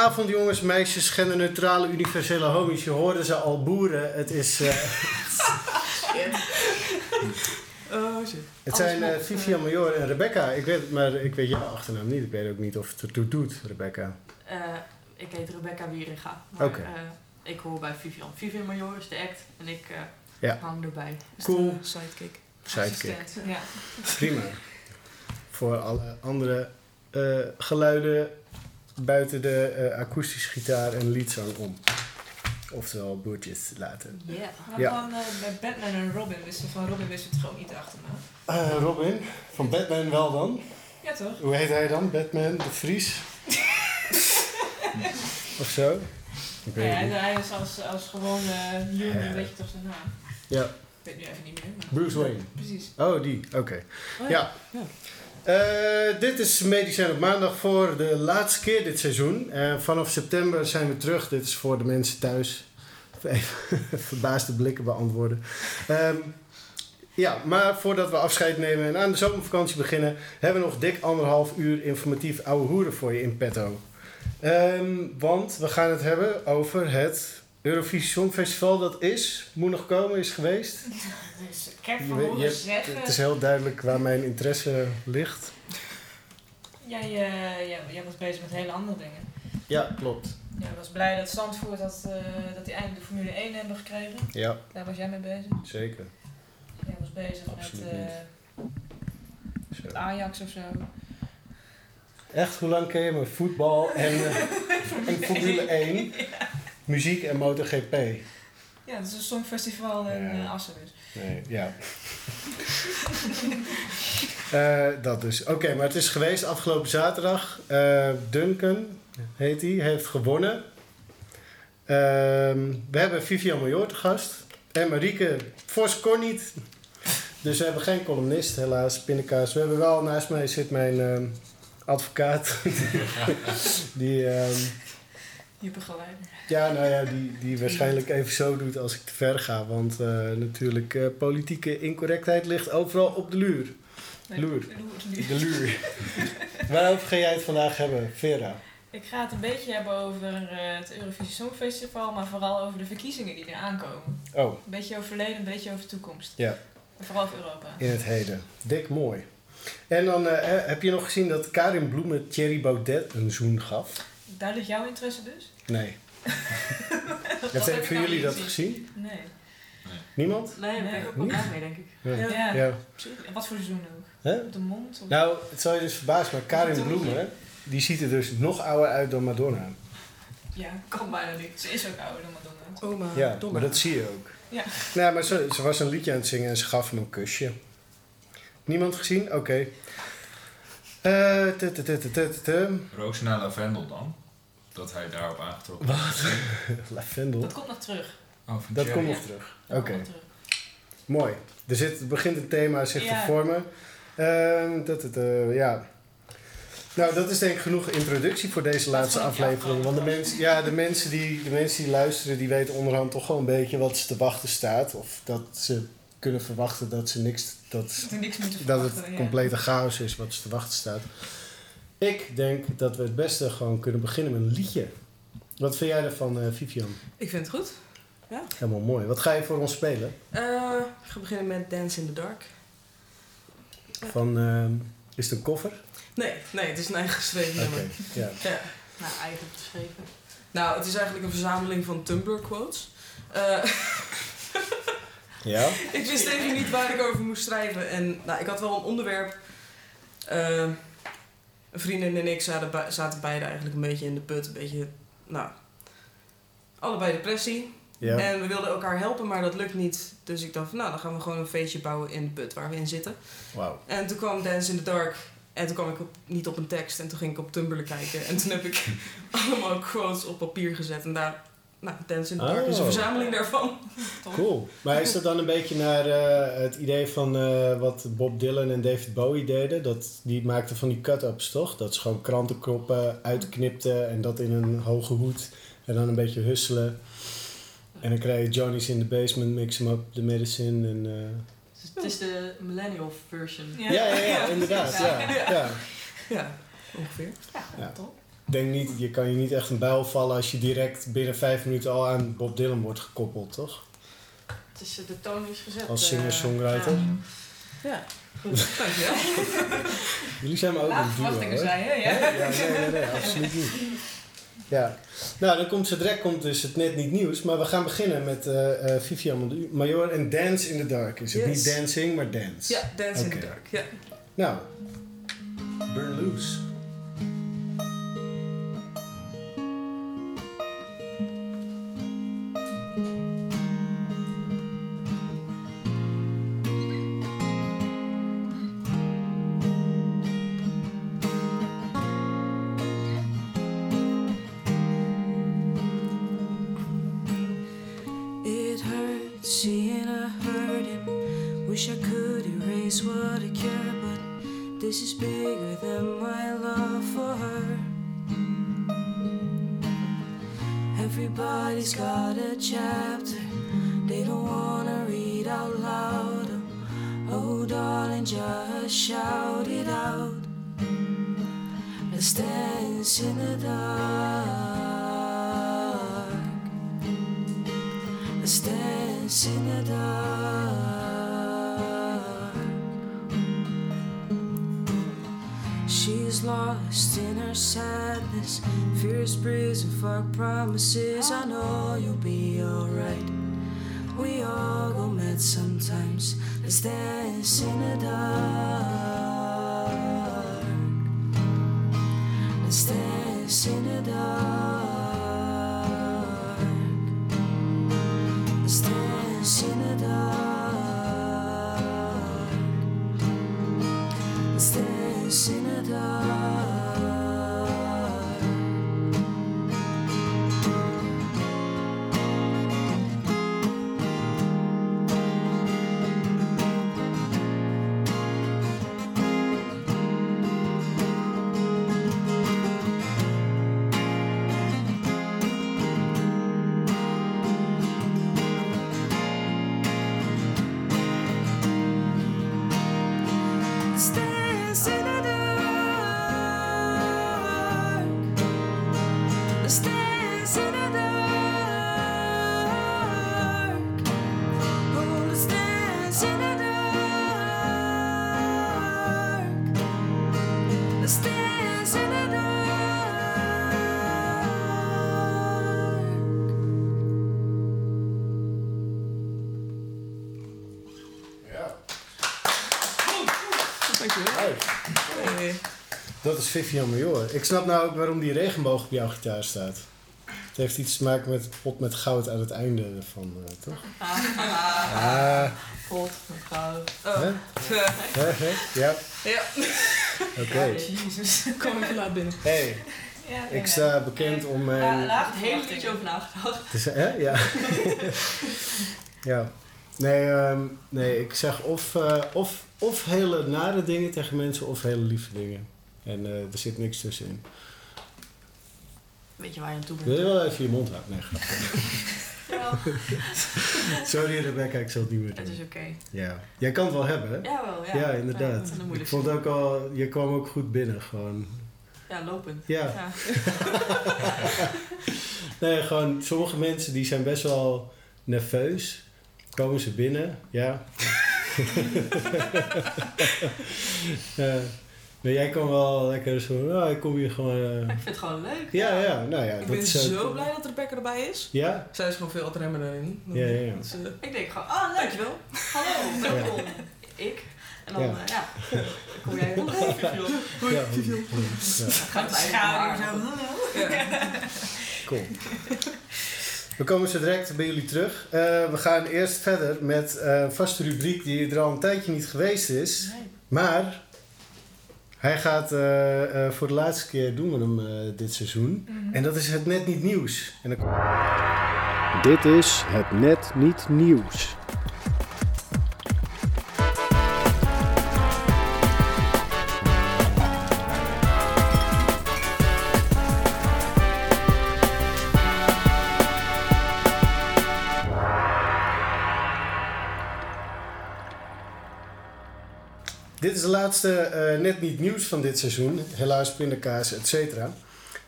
Avond, jongens, meisjes, genderneutrale, universele homies. Je hoorde ze al boeren. Het is. eh, Oh shit. het zijn eh, Vivian Major en Rebecca. Ik weet, maar ik weet jouw achternaam niet. Ik weet ook niet of het ertoe doet, Rebecca. Eh, ik heet Rebecca Wieringa. Maar Oké. eh, ik hoor bij Vivian. Vivian Major is de act en ik eh, Ja. hang erbij. Cool. de Sidekick. Sidekick. Assistent, Ja. Prima. Voor alle andere eh, geluiden buiten de eh, akoestische gitaar en liedzang om. Oftewel boertjes laten. Yeah. Maar Ja. van, eh, bij Batman en Robin wisten van Robin wist het gewoon niet achterna. Eh, Robin, van Batman wel dan? Ja toch? Hoe heet hij dan? Batman de Vries? of zo? Ik weet Ja, het en niet. hij is als, als gewoon eh human, Ja. weet je toch zijn naam? Ja, Ik weet nu even niet meer. Maar Bruce Wayne. precies. Oh, die. Oké. Oh, Ja. Ja. Eh, dit is Medicijn op maandag voor de laatste keer dit seizoen. Vanaf september zijn we terug. Dit is voor de mensen thuis. Even verbaasde blikken beantwoorden. Ehm, ja, maar voordat we afscheid nemen en aan de zomervakantie beginnen... hebben we nog dik anderhalf uur informatief ouwe hoeren voor je in petto. Ehm, want we gaan het hebben over het Eurovisie Songfestival. Dat is, moet nog komen, is geweest. Dus ik heb van horen hebt- zeggen... Het is heel duidelijk waar mijn interesse ligt. Jij, eh, jij, jij was bezig met hele andere dingen. Ja, klopt. Jij was blij dat Zandvoort dat, eh, dat die eindelijk de Formule 1 hebben gekregen. Ja, Daar was jij mee bezig. zeker. Jij was bezig Absoluut met eh, met Ajax of zo. Echt, hoe lang ken je me? Voetbal en, en Formule 1, muziek en MotoGP. Ja, dat is een songfestival in Ja. eh, Assen dus. Nee, ja. Eh, dat dus. Oké, maar het is geweest afgelopen zaterdag. Eh, Duncan, heet hij, heeft gewonnen. Ehm, we hebben Vivian Major te gast. En Marieke Vos kon niet. Dus we hebben geen columnist, helaas, pindakaas. We hebben wel, naast mij zit mijn ehm, advocaat. die, ehm, Je begeleider. ja, nou ja, die, die waarschijnlijk even zo doet als ik te ver ga. Want eh, natuurlijk, eh, politieke incorrectheid ligt overal op de luur. Nee, loer. De luur. Waarover ga jij het vandaag hebben, Vera? Ik ga het een beetje hebben over eh, het Eurovisie Songfestival, maar vooral over de verkiezingen die er aankomen. Oh, Een beetje over verleden, een beetje over toekomst. Ja. En vooral over Europa. in het heden. Dik mooi. En dan heb je nog gezien dat Karin Bloemen Thierry Baudet een zoen gaf? Daar ligt jouw interesse dus? Nee. Heeft heb een ik van nou jullie dat gezien? gezien? Nee. Niemand? Nee, daar ben ik ook wel mee, denk ik. Ja. Ja. Wat voor seizoen ook? Hè? Op de mond? Of? Nou, het zal je dus verbazen, maar Karin Bloemen, die ziet er dus nog ouder uit dan Madonna. Ja, kan bijna niet. Ze is ook ouder dan Madonna. Oma, Ja, maar dat zie je ook. Ja. Nou, maar ze, ze was een liedje aan het zingen en ze gaf hem een kusje. Niemand gezien? Oké. Eh, te, te. Roos naar Lavendel dan? Dat hij daarop aangetrokken Wat? Lavendel. Dat komt nog terug. Oh, van Dat komt nog terug. Oké, mooi. Er zit, begint een thema zich te vormen. Ehm, dat, het, eh, ja. Nou, dat is denk ik genoeg introductie voor deze laatste aflevering. Want de, mensen, ja, de, mensen die, de mensen die luisteren, die weten onderhand toch wel een beetje wat ze te wachten staat. Of dat ze kunnen verwachten dat ze niks... Dat, Dat niks dat het complete chaos is wat ze te wachten staat. Ik denk dat we het beste gewoon kunnen beginnen met een liedje. Wat vind jij ervan, eh, Vivian? Ik vind het goed. Helemaal mooi. Wat ga je voor ons spelen? Eh, ik ga beginnen met Dance in the Dark. Van, ehm, is het een cover? Nee, nee, het is een eigen geschreven nummer. ja. Ja. Nou, eigen geschreven. Nou, het is eigenlijk een verzameling van Tumblr quotes. Eh, Ja? ik wist even niet waar ik over moest schrijven. En nou, ik had wel een onderwerp. Een vriendin en ik zaten, beide eigenlijk een beetje in de put. Een beetje, nou, allebei depressie. Ja. En we wilden elkaar helpen, maar dat lukt niet. Dus ik dacht, van, nou, dan gaan we gewoon een feestje bouwen in de put waar we in zitten. Wauw. En toen kwam Dance in the Dark. En toen kwam ik op, niet op een tekst. En toen ging ik op Tumblr kijken. En toen heb ik allemaal quotes op papier gezet. En daar, nou, Dance in the Dark is een Oh. verzameling daarvan. Cool. Maar is dat dan een beetje naar eh, het idee van eh, wat Bob Dylan en David Bowie deden? Dat, die maakten van die cut-ups, toch? Dat ze gewoon krantenkroppen uitknipten en dat in een hoge hoed. En dan een beetje husselen. En dan krijg je Johnny's in the basement, mix hem up, the medicine. En, eh, Het is de millennial version. ja. Ja, ja, inderdaad. Ja. Ja. Ja. Ja. Ongeveer. Ja, Ja. top. Denk niet, je kan je niet echt een bijl vallen als je direct binnen vijf minuten al aan Bob Dylan wordt gekoppeld, toch? Het is, eh, de toon is gezet. Als eh, singer-songwriter. ja. Ja. Goed, dankjewel. Jullie zijn maar ook Laag een duo, verwachtingen hoor. zijn, hè? Ja. Ja, nee, nee, nee, absoluut niet. Ja, nou dan komt zo direct komt dus het net niet nieuws, maar we gaan beginnen met eh eh Vivian Major en Dance in the Dark. Is het Yes. niet dancing, maar dance? Ja, Dance in the Dark. Ja. Nou, burn loose. Seeing her hurting. Wish I could erase what I care, but this is bigger than my love for her. Everybody's got a chapter they don't wanna read out loud. Oh, darling, just shout it out. Let's dance in the dark. Let's dance. She's lost in her sadness, fierce breeze and fuck promises. I know you'll be alright. We all go mad sometimes. Let's dance in the dark. Let's dance is Vivian Major. Ik snap nou ook waarom die regenboog op jouw gitaar staat. Het heeft iets te maken met het pot met goud aan het einde ervan, eh, toch? Ah, God, goud. Oh. hè? Ja. Ja, Ja. oké. Jezus. Kom even laat binnen. Hey, Ja, ik sta bekend om Ja, mijn... heb ik hele liedje over nagedacht. Het is, hè? Ja. ja. Nee, ehm, nee, ik zeg of, eh, of, of hele nare dingen tegen mensen of hele lieve dingen. En eh, er zit niks tussenin. Weet je waar je aan toe Wil je bent? wel even je mond houden? Nee. Sorry Rebecca, ik zal het niet meer Het is doen. oké. Ja. Jij kan het wel hebben, hè? Ja. Ja, Ja, inderdaad. dat is een ik vond ook al, je kwam ook goed binnen, gewoon. Ja, lopend. Ja. Ja. Nee, gewoon, sommige mensen die zijn best wel nerveus. Komen ze binnen, ja. Ja. Maar jij kwam wel lekker zo, nou, ik kom hier gewoon... eh, ik vind het gewoon leuk. Ja, ja, nou ja. Ik dat ben is zo blij dat Rebecca erbij is. Ja? Zij is gewoon veel wat remmen dan in. Ja, ja, ja. Dus, eh, Ik denk gewoon, ah leuk. dankjewel. Hallo, welkom. Ik. En dan, Ja. dan kom jij. Ja, ja. Gaat het Schouder eigenlijk zo. Ja. Cool. We komen zo direct bij jullie terug. Eh, we gaan eerst verder met eh, een vaste rubriek die er al een tijdje niet geweest is. Nee. Maar hij gaat eh, eh, voor de laatste keer doen we hem eh, dit seizoen. En dat is het net niet nieuws. En dan... Dit is het net niet nieuws. Dit is de laatste eh, net niet nieuws van dit seizoen. Helaas pindakaas, et cetera.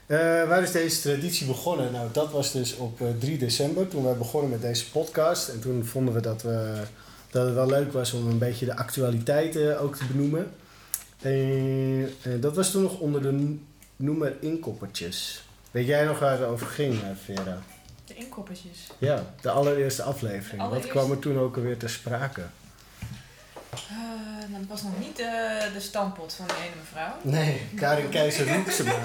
Eh, waar is deze traditie begonnen? Nou, dat was dus op eh, 3 december toen wij begonnen met deze podcast. En toen vonden we dat, we dat het wel leuk was om een beetje de actualiteiten ook te benoemen. En, dat was toen nog onder de noemer inkoppertjes. Weet jij nog waar het over ging, Vera? De inkoppertjes. Ja, de allereerste aflevering. De Wat kwam er toen ook alweer ter sprake? Eh, nou, dat was nog niet de, de stampot van de ene mevrouw. Nee, Karin Keizer Roeksema.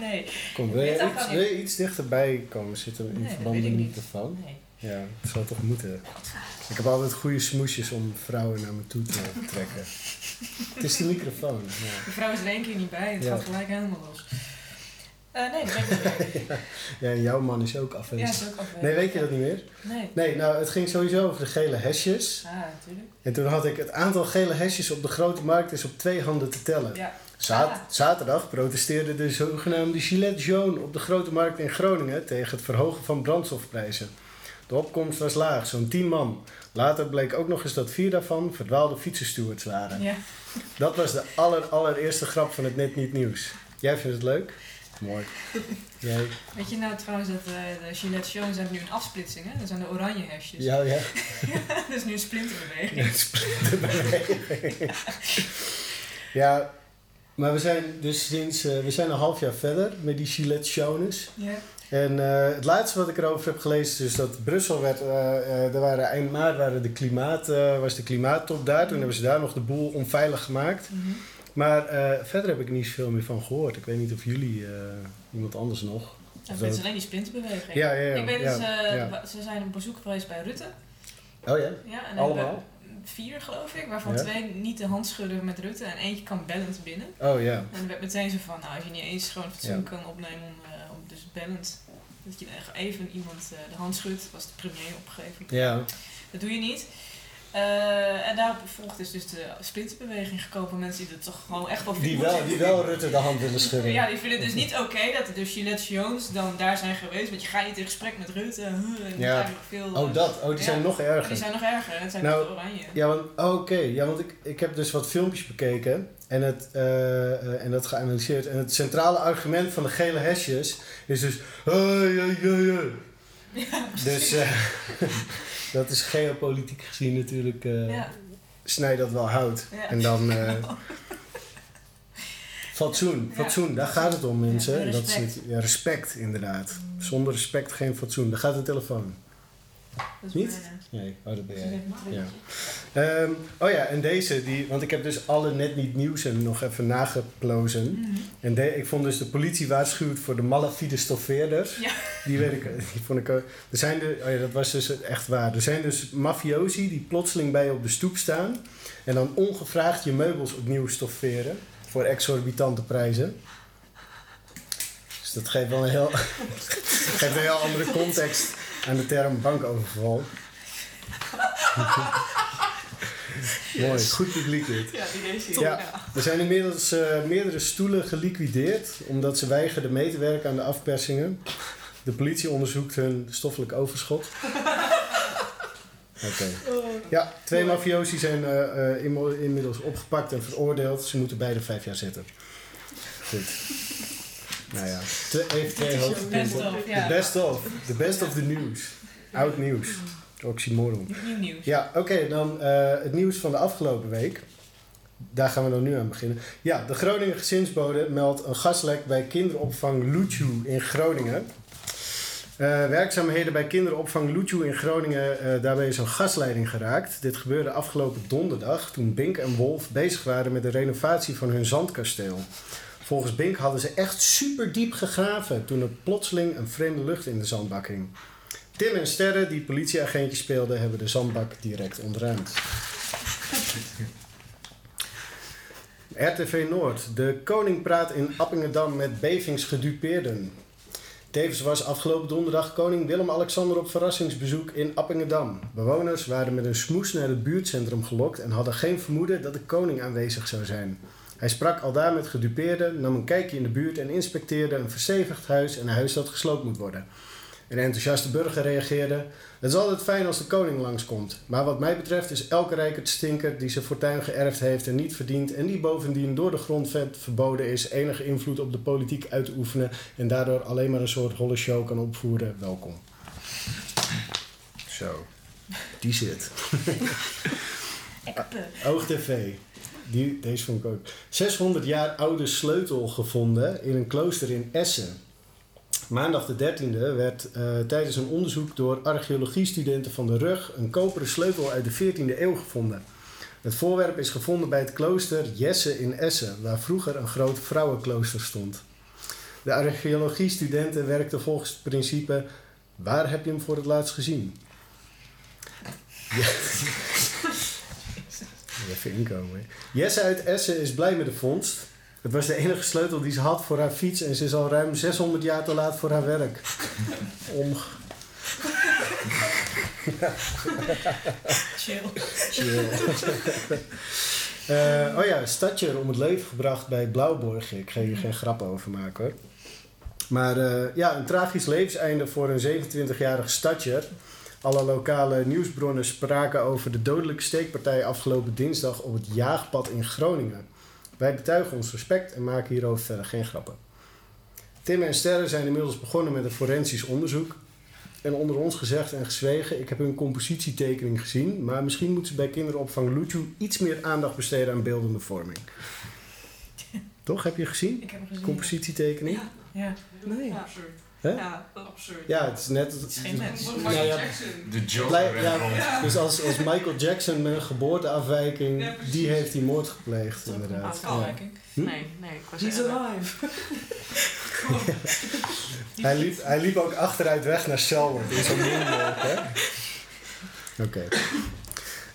Nee. Kom, wil je, dat iets, wil je iets dichterbij komen zitten in Nee, dat verband met niet. microfoon? nee. Ja, het zal toch moeten. Ik heb altijd goede smoesjes om vrouwen naar me toe te trekken. het is de microfoon. Ja. De vrouw is er één keer niet bij, het Ja. gaat gelijk helemaal los. Eh, nee, dat ik ja, en jouw man is ook Ja, afwezig. is ook afwezig. nee, weet je dat niet meer? Nee. Nee, nou, het ging sowieso over de gele hesjes. Ah, natuurlijk. En toen had ik het aantal gele hesjes op de grote markt is op twee handen te tellen. Ja. Ah. Zaterdag protesteerde de zogenaamde Gillette Jaune op de Grote Markt in Groningen tegen het verhogen van brandstofprijzen. De opkomst was laag, zo'n 10 man. Later bleek ook nog eens dat vier daarvan verdwaalde fietsenstewards waren. ja. Dat was de aller, allereerste grap van het Net Niet Nieuws. Jij vindt het leuk? Mooi. Jij? Weet je nou trouwens dat eh, de Gillette Shows hebben nu een afsplitsing, hè? Dat zijn de oranje hesjes. Ja, ja. dat is nu een splinterbeweging. ja, maar we zijn dus sinds, eh, we zijn een half jaar verder met die Gillette Jaunes. Ja. En eh, het laatste wat ik erover heb gelezen is dus dat Brussel werd, er waren eind maart waren de klimaat, was de klimaattop daar. Toen hebben ze daar nog de boel onveilig gemaakt. Mhm. Maar eh, verder heb ik niet zoveel meer van gehoord. Ik weet niet of jullie, eh, iemand anders nog. Het is alleen die splinterbeweging. Ja, ja, ja. Ik weet ja, dat ze, ja. wa- ze zijn op bezoek geweest bij Rutte. Oh ja? Ja, en Allemaal? vier geloof ik, waarvan Ja. twee niet de hand schudden met Rutte en eentje kan bellend binnen. Oh ja. En er werd meteen zo van, nou als je niet eens gewoon fatsoen Ja. kan opnemen om, eh, om dus bellend, dat je echt even iemand eh, de hand schudt, was de premier opgegeven. Ja. Dat doe je niet. Eh, en daarop volgt dus, dus de splinterbeweging gekomen mensen die het toch gewoon echt wel Die vinden. wel, die wel Rutte de hand willen schudden. Ja, die vinden het dus niet oké dat de Gillette Jones dan daar zijn geweest. Want je gaat niet in gesprek met Rutte. En Ja. veel, Oh dat, oh die Ja. zijn nog erger. Die zijn nog erger. Het zijn Nou, nog oranje. Ja, want, oh, oké. Ja, want ik, ik heb dus wat filmpjes bekeken en, het, eh, eh, en dat geanalyseerd. En het centrale argument van de gele hesjes is dus... Hey, hey, hey, hey. Dus eh, dat is geopolitiek gezien natuurlijk... eh ja. Snij dat wel hout. Ja. En dan... eh, fatsoen, fatsoen, daar gaat het om mensen. En dat respect. is het- ja, respect inderdaad. Zonder respect geen fatsoen. Daar gaat de telefoon. Dat is Niet? bijna- Nee, oh, dat ben jij. Ja. Ehm, oh ja, en deze, die, want ik heb dus alle net niet nieuws en nog even nageplozen. Mhm. En de, ik vond dus de politie waarschuwt voor de malafide stoffeerders. Ja. Die weet ik, die vond ik. Er zijn de, oh ja, dat was dus echt waar. Er zijn dus mafiosi die plotseling bij je op de stoep staan. En dan ongevraagd je meubels opnieuw stofferen. Voor exorbitante prijzen. Dus dat geeft wel een heel, geeft een heel andere context aan de term bankoverval. Mooi, goed publiek dit. Ja, die hier. Ja. Er zijn inmiddels eh, meerdere stoelen geliquideerd omdat ze weigerden mee te werken aan de afpersingen. De politie onderzoekt hun stoffelijk overschot. Oké. Ja, twee mafiosi zijn eh, eh, inmiddels opgepakt en veroordeeld. Ze moeten beide vijf jaar zitten. Goed. Nou ja, Twe- even twee Best hoofdpunten. of, De ja. best of. De best of the news. Oud nieuws. Oxymoron. Nieuw nieuws. Ja, oké, dan eh, het nieuws van de afgelopen week. Daar gaan we dan nu aan beginnen. Ja, de Groningen gezinsbode meldt een gaslek bij kinderopvang Luchu in Groningen. Eh, werkzaamheden bij kinderopvang Luchu in Groningen, eh, daarbij is een gasleiding geraakt. Dit gebeurde afgelopen donderdag toen Bink en Wolf bezig waren met de renovatie van hun zandkasteel. Volgens Bink hadden ze echt super diep gegraven toen er plotseling een vreemde lucht in de zandbak hing. Tim en Sterre, die politieagentjes speelden, hebben de zandbak direct ontruimd. RTV Noord. De koning praat in Appingedam met bevingsgedupeerden. Tevens was afgelopen donderdag koning Willem-Alexander op verrassingsbezoek in Appingedam. Bewoners waren met een smoes naar het buurtcentrum gelokt en hadden geen vermoeden dat de koning aanwezig zou zijn. Hij sprak aldaar met gedupeerden, nam een kijkje in de buurt en inspecteerde een verstevigd huis en een huis dat gesloopt moet worden. Een enthousiaste burger reageerde: Het is altijd fijn als de koning langskomt. Maar wat mij betreft is elke rijker stinker die zijn fortuin geërfd heeft en niet verdient. en die bovendien door de grondwet verboden is enige invloed op de politiek uit te oefenen. en daardoor alleen maar een soort holle show kan opvoeren. Welkom. Zo. Die zit. OogTV. Die, deze vond ik ook. 600 jaar oude sleutel gevonden in een klooster in Essen. Maandag de 13e werd eh, tijdens een onderzoek door archeologiestudenten van de RUG een koperen sleutel uit de 14e eeuw gevonden. Het voorwerp is gevonden bij het klooster Jesse in Essen, waar vroeger een groot vrouwenklooster stond. De archeologiestudenten werkten volgens het principe: waar heb je hem voor het laatst gezien? Ja. Even inkomen. Jesse uit Essen is blij met de vondst. Het was de enige sleutel die ze had voor haar fiets en ze is al ruim 600 jaar te laat voor haar werk. Om. Chill. Eh, oh ja, Stadjer om het leven gebracht bij Blauwborg. Ik ga hier geen grap over maken hoor. Maar eh, ja, een tragisch levenseinde voor een 27-jarige Stadjer. Alle lokale nieuwsbronnen spraken over de dodelijke steekpartij afgelopen dinsdag op het jaagpad in Groningen. Wij betuigen ons respect en maken hierover verder geen grappen. Tim en Sterren zijn inmiddels begonnen met een forensisch onderzoek. En onder ons gezegd en gezwegen, ik heb hun compositietekening gezien, maar misschien moeten ze bij kinderopvang Luchu iets meer aandacht besteden aan beeldende vorming. Toch, heb je gezien? Ik heb hem gezien. Compositietekening? Ja. Nee. Ja, absurd. Hè? Ja, absurd. Ja, het is net... Het is geen mens. Michael ja. Jackson. De Het Joker ja. Dus als, als Michael Jackson met een geboorteafwijking, die heeft die moord gepleegd, is inderdaad. Ja. afwijking. Hm? Nee, nee, ik was He's alive. Hij, liep, hij liep ook achteruit weg naar Selwood in zo'n moonwalk, hè? Oké.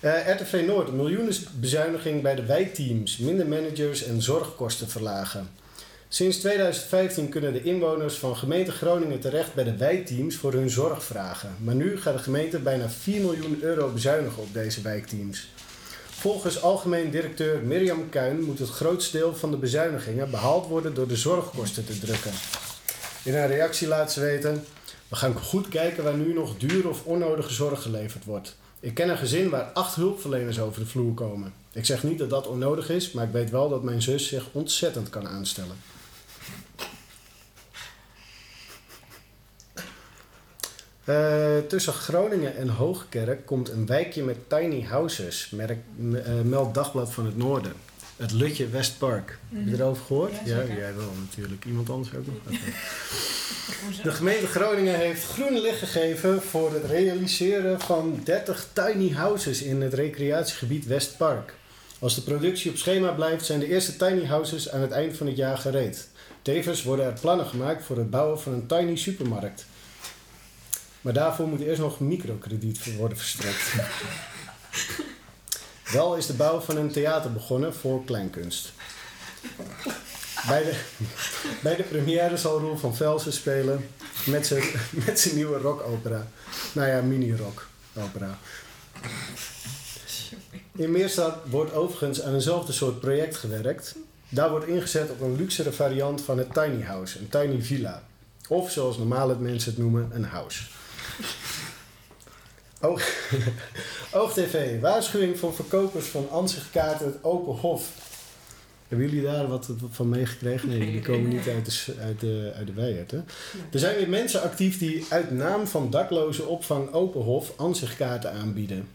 Eh, RTV Noord, een miljoenenbezuiniging bij de wijkteams, minder managers en zorgkosten verlagen. Sinds 2015 kunnen de inwoners van gemeente Groningen terecht bij de wijkteams voor hun zorgvragen. Maar nu gaat de gemeente bijna 4 miljoen euro bezuinigen op deze wijkteams. Volgens algemeen directeur Mirjam Kuin moet het grootste deel van de bezuinigingen behaald worden door de zorgkosten te drukken. In een reactie laat ze weten: We gaan goed kijken waar nu nog dure of onnodige zorg geleverd wordt. Ik ken een gezin waar acht hulpverleners over de vloer komen. Ik zeg niet dat dat onnodig is, maar ik weet wel dat mijn zus zich ontzettend kan aanstellen. Eh, tussen Groningen en Hoogkerk komt een wijkje met tiny houses, merk, eh, meldt Dagblad van het Noorden. Het Lutje Westpark. Heb je erover gehoord? Ja, jij wel natuurlijk. Iemand anders ook nog? De gemeente Groningen heeft groen licht gegeven voor het realiseren van 30 tiny houses in het recreatiegebied Westpark. Als de productie op schema blijft, zijn de eerste tiny houses aan het eind van het jaar gereed. Tevens worden er plannen gemaakt voor het bouwen van een tiny supermarkt. Maar daarvoor moet eerst nog microkrediet worden verstrekt. Wel is de bouw van een theater begonnen voor kleinkunst. Bij de, bij de première zal Roel van Velsen spelen met zijn, met zijn nieuwe rockopera. Nou ja, mini-rock-opera. In Meerstad wordt overigens aan eenzelfde soort project gewerkt. Daar wordt ingezet op een luxere variant van het tiny house, een tiny villa. Of zoals normale mensen het noemen, een house. Oog, OogTV, waarschuwing voor verkopers van ansichtkaarten het Open Hof. Hebben jullie daar wat van meegekregen? Nee, jullie komen niet uit de, uit de, uit de hè? Er zijn weer mensen actief die uit naam van dakloze opvang Openhof ansichtkaarten aanbieden.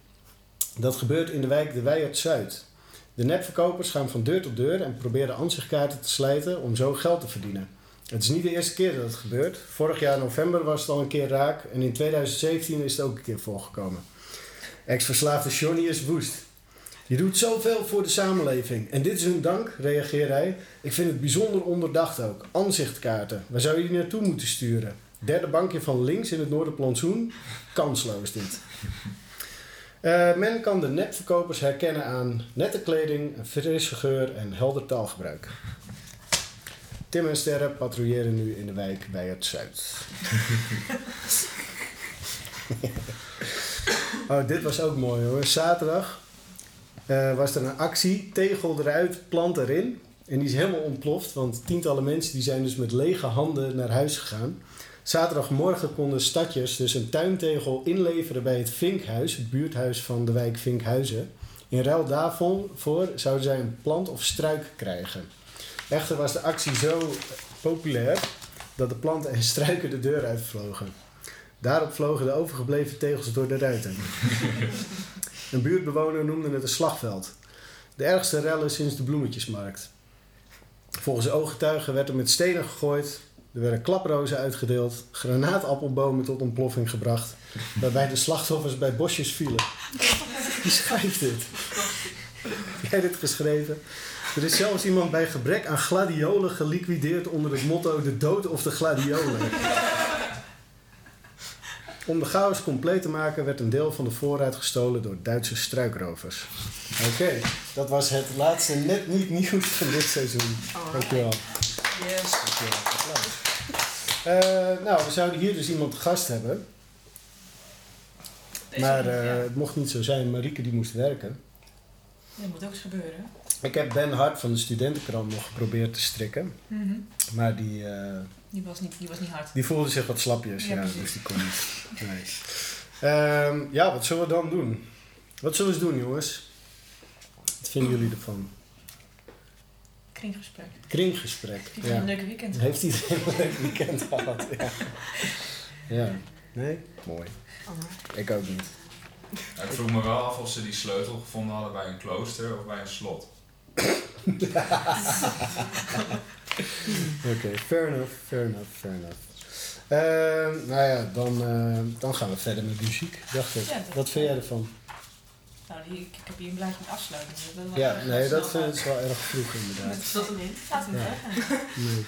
Dat gebeurt in de wijk De Weijert Zuid. De nepverkopers gaan van deur tot deur en proberen ansichtkaarten te slijten om zo geld te verdienen. Het is niet de eerste keer dat het gebeurt. Vorig jaar november was het al een keer raak en in 2017 is het ook een keer voorgekomen. Ex-verslaafde Johnny is woest. Je doet zoveel voor de samenleving. En dit is hun dank, reageert hij. Ik vind het bijzonder onderdacht ook. Ansichtkaarten. Waar zou je die naartoe moeten sturen? Derde bankje van links in het Noorderplantsoen? Kansloos dit. Eh, men kan de nepverkopers herkennen aan nette kleding, een frisse geur en helder taalgebruik. Tim en Sterren patrouilleren nu in de wijk bij het Zuid. oh, dit was ook mooi hoor. Zaterdag eh, was er een actie, tegel eruit, plant erin. En die is helemaal ontploft, want tientallen mensen die zijn dus met lege handen naar huis gegaan. Zaterdagmorgen konden stadjes dus een tuintegel inleveren bij het Vinkhuis, het buurthuis van de wijk Vinkhuizen. In ruil daarvoor voor zouden zij een plant of struik krijgen. Echter was de actie zo populair dat de planten en struiken de deur uitvlogen. Daarop vlogen de overgebleven tegels door de ruiten. Een buurtbewoner noemde het een slagveld. De ergste rellen sinds de bloemetjesmarkt. Volgens ooggetuigen werd er met stenen gegooid, er werden klaprozen uitgedeeld, granaatappelbomen tot ontploffing gebracht, waarbij de slachtoffers bij bosjes vielen. Wie schrijft dit? Heb jij dit geschreven? Er is zelfs iemand bij gebrek aan gladiolen geliquideerd onder het motto de dood of de gladiolen. Om de chaos compleet te maken werd een deel van de voorraad gestolen door Duitse struikrovers. Oké, dat was het laatste net niet nieuws van dit seizoen. Dankjewel. Yes. Dankjewel. Applaus. Eh, nou, we zouden hier dus iemand te gast hebben. Deze Maar eh, het mocht niet zo zijn. Marieke die moest werken. Dat moet ook eens gebeuren. Ik heb Ben Hart van de studentenkrant nog geprobeerd te strikken. Mhm. Maar die, eh, Die, was niet, die was niet hard. die voelde zich wat slapjes. Ja, Ja, dus die kon niet. Nee. Ehm, ja, wat zullen we dan doen? Wat zullen we eens doen, jongens? Wat vinden jullie ervan? Kringgesprek. Kringgesprek. Die ja. Ja. een leuke weekend. Heeft iedereen een leuk weekend gehad? Ja. ja. Nee? Mooi. Ik ook niet. Ja, ik vroeg me wel af of ze die sleutel gevonden hadden bij een klooster of bij een slot. Oké, fair enough, fair enough, fair enough. Ehm, nou ja, dan, eh, dan gaan we verder met muziek, dacht ik. Ja, dat- Wat vind jij ervan? Nou, ik, heb hier een blaadje met afsluiting. dus dat Ja, nee, dat vind ik wel erg vroeg inderdaad. Wat zat erin? Laten we Ja. het zeggen. Nee.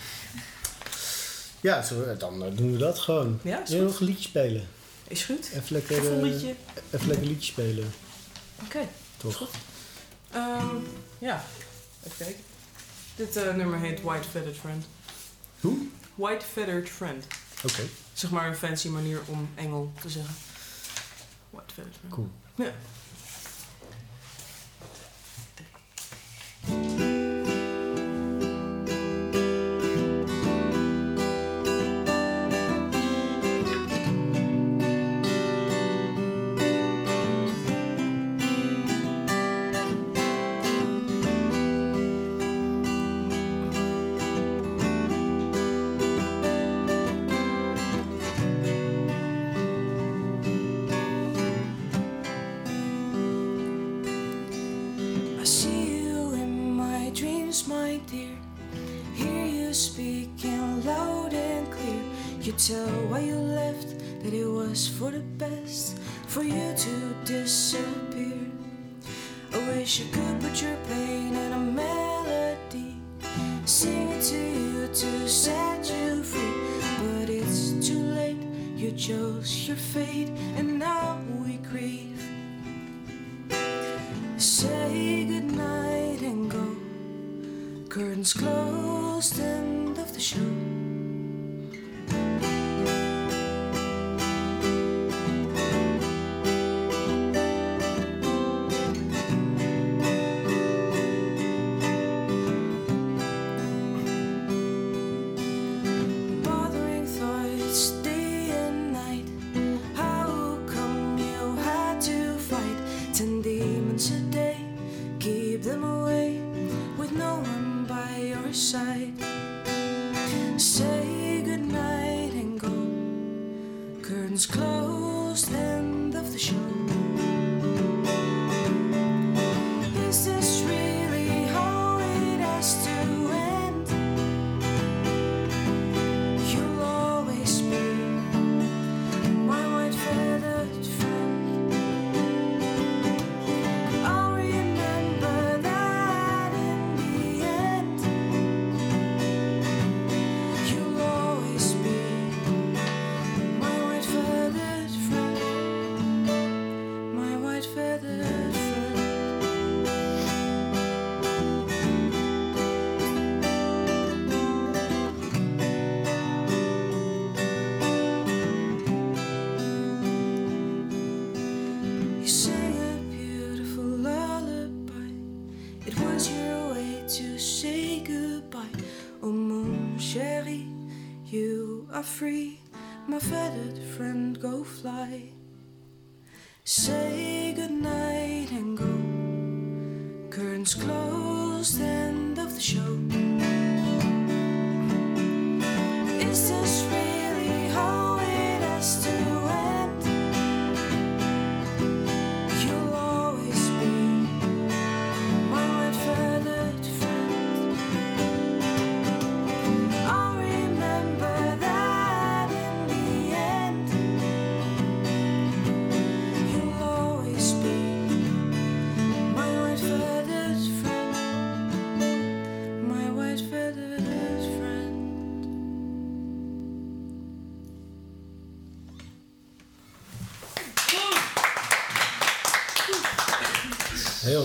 Ja, zo, dan eh, doen we dat gewoon. Ja, is Wil je goed. nog een liedje spelen? Is goed. Even lekker, een eh, liedje. even lekker liedje spelen, Oké. toch? Ehm, ja, even kijken. Dit eh, nummer heet White Feathered Friend. Hoe? White Feathered Friend. Oké, Zeg maar een fancy manier om engel te zeggen. White Feathered Friend. cool. Ja. I could put your pain in a melody, sing it to you to set you free. But it's too late, you chose your fate, and now we grieve. Say goodnight and go. Curtains closed, end of the show.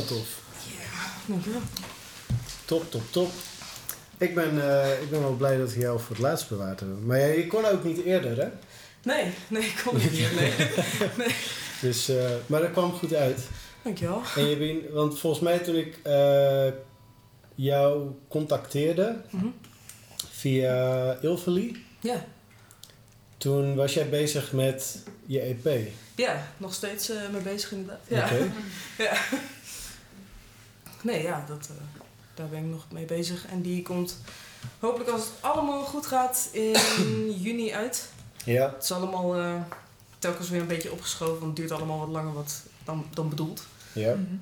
Heel tof. Top, top, top. Ik ben, eh, ik ben wel blij dat we jou voor het laatst bewaard hebben. Maar jij- je kon ook niet eerder, hè? Nee, nee, ik kon niet meer. Nee. Dus, eh, maar dat kwam goed uit. Dankjewel. En je bent, want volgens mij toen ik eh, jou contacteerde Mhm. via Ilvely, Ja. toen was jij bezig met je EP. ja, nog steeds mee bezig inderdaad. Ja. Oké. Nee, ja, dat, eh, daar ben ik nog mee bezig. En die komt hopelijk als het allemaal goed gaat in juni uit. Ja. Het is allemaal eh, telkens weer een beetje opgeschoven, want het duurt allemaal wat langer wat dan, dan bedoeld. Ja. Mhm.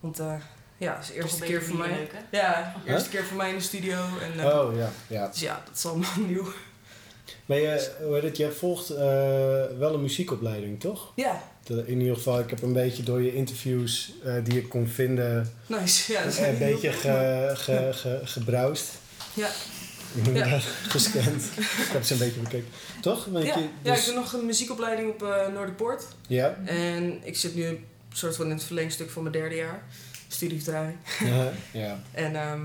Want eh, ja, het is de eerste keer voor mij. leuk? Ja, de eerste keer voor mij in de studio. En, eh, Oh ja, ja. Dus ja, dat is allemaal nieuw. Maar je, hoe heet het, jij volgt eh, wel een muziekopleiding, toch? Ja, De- In ieder geval, ik heb een beetje door je interviews eh, die ik kon vinden, nice. Ja, dat een beetje ge, ge, ge. Ja. Ja. Gescand. ik heb ze een beetje bekeken. Toch? Ja, je, ja, ik dus- doe nog een muziekopleiding op eh Noorderpoort. ja. En ik zit nu een soort van in het verlengstuk van mijn derde jaar. Studievertraging. Ja. ja. En, ehm,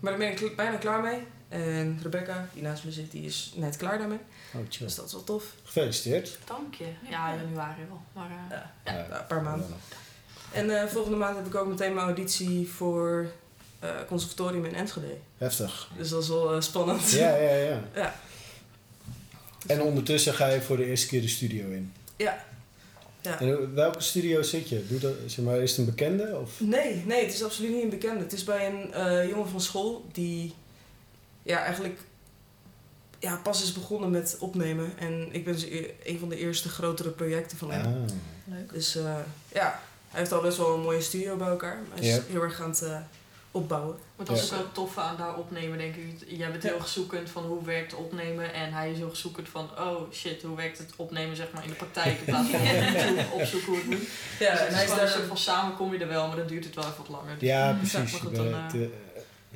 maar daar ben ik bijna klaar mee. En Rebecca, die naast me zit, die is net klaar daarmee. Oh, chill. Dus dat is wel tof. Gefeliciteerd. Dank je. Ja, januari wel. Maar eh, Ja, Ja. ja, een paar maanden. En eh, volgende maand heb ik ook meteen mijn auditie voor eh conservatorium in Enschede. Heftig. Dus dat is wel eh, spannend. Ja, ja, ja. Ja. En ondertussen ga je voor de eerste keer de studio in. Ja. Ja. En welke studio zit je? Doe dat, zeg maar, is het een bekende? Of? Nee, nee, het is absoluut niet een bekende. Het is bij een eh, jongen van school die ja, eigenlijk ja, pas is begonnen met opnemen. En ik ben ze- een van de eerste grotere projecten van hem. Ah. Leuk. Dus eh, ja, hij heeft al best wel een mooie studio bij elkaar. Maar hij is heel erg aan het eh, opbouwen. Maar dat is ook het toffe aan daar opnemen, denk ik. Jij bent heel Ja. zoekend van hoe werkt opnemen. En hij is heel zoekend van, oh shit, hoe werkt het opnemen zeg maar in de praktijk. In plaats van opzoeken, opzoeken hoe het moet. Ja, dus en hij is een soort daar, van samen kom je er wel, maar dan duurt het wel even wat langer. Ja, precies. maar goed, dan,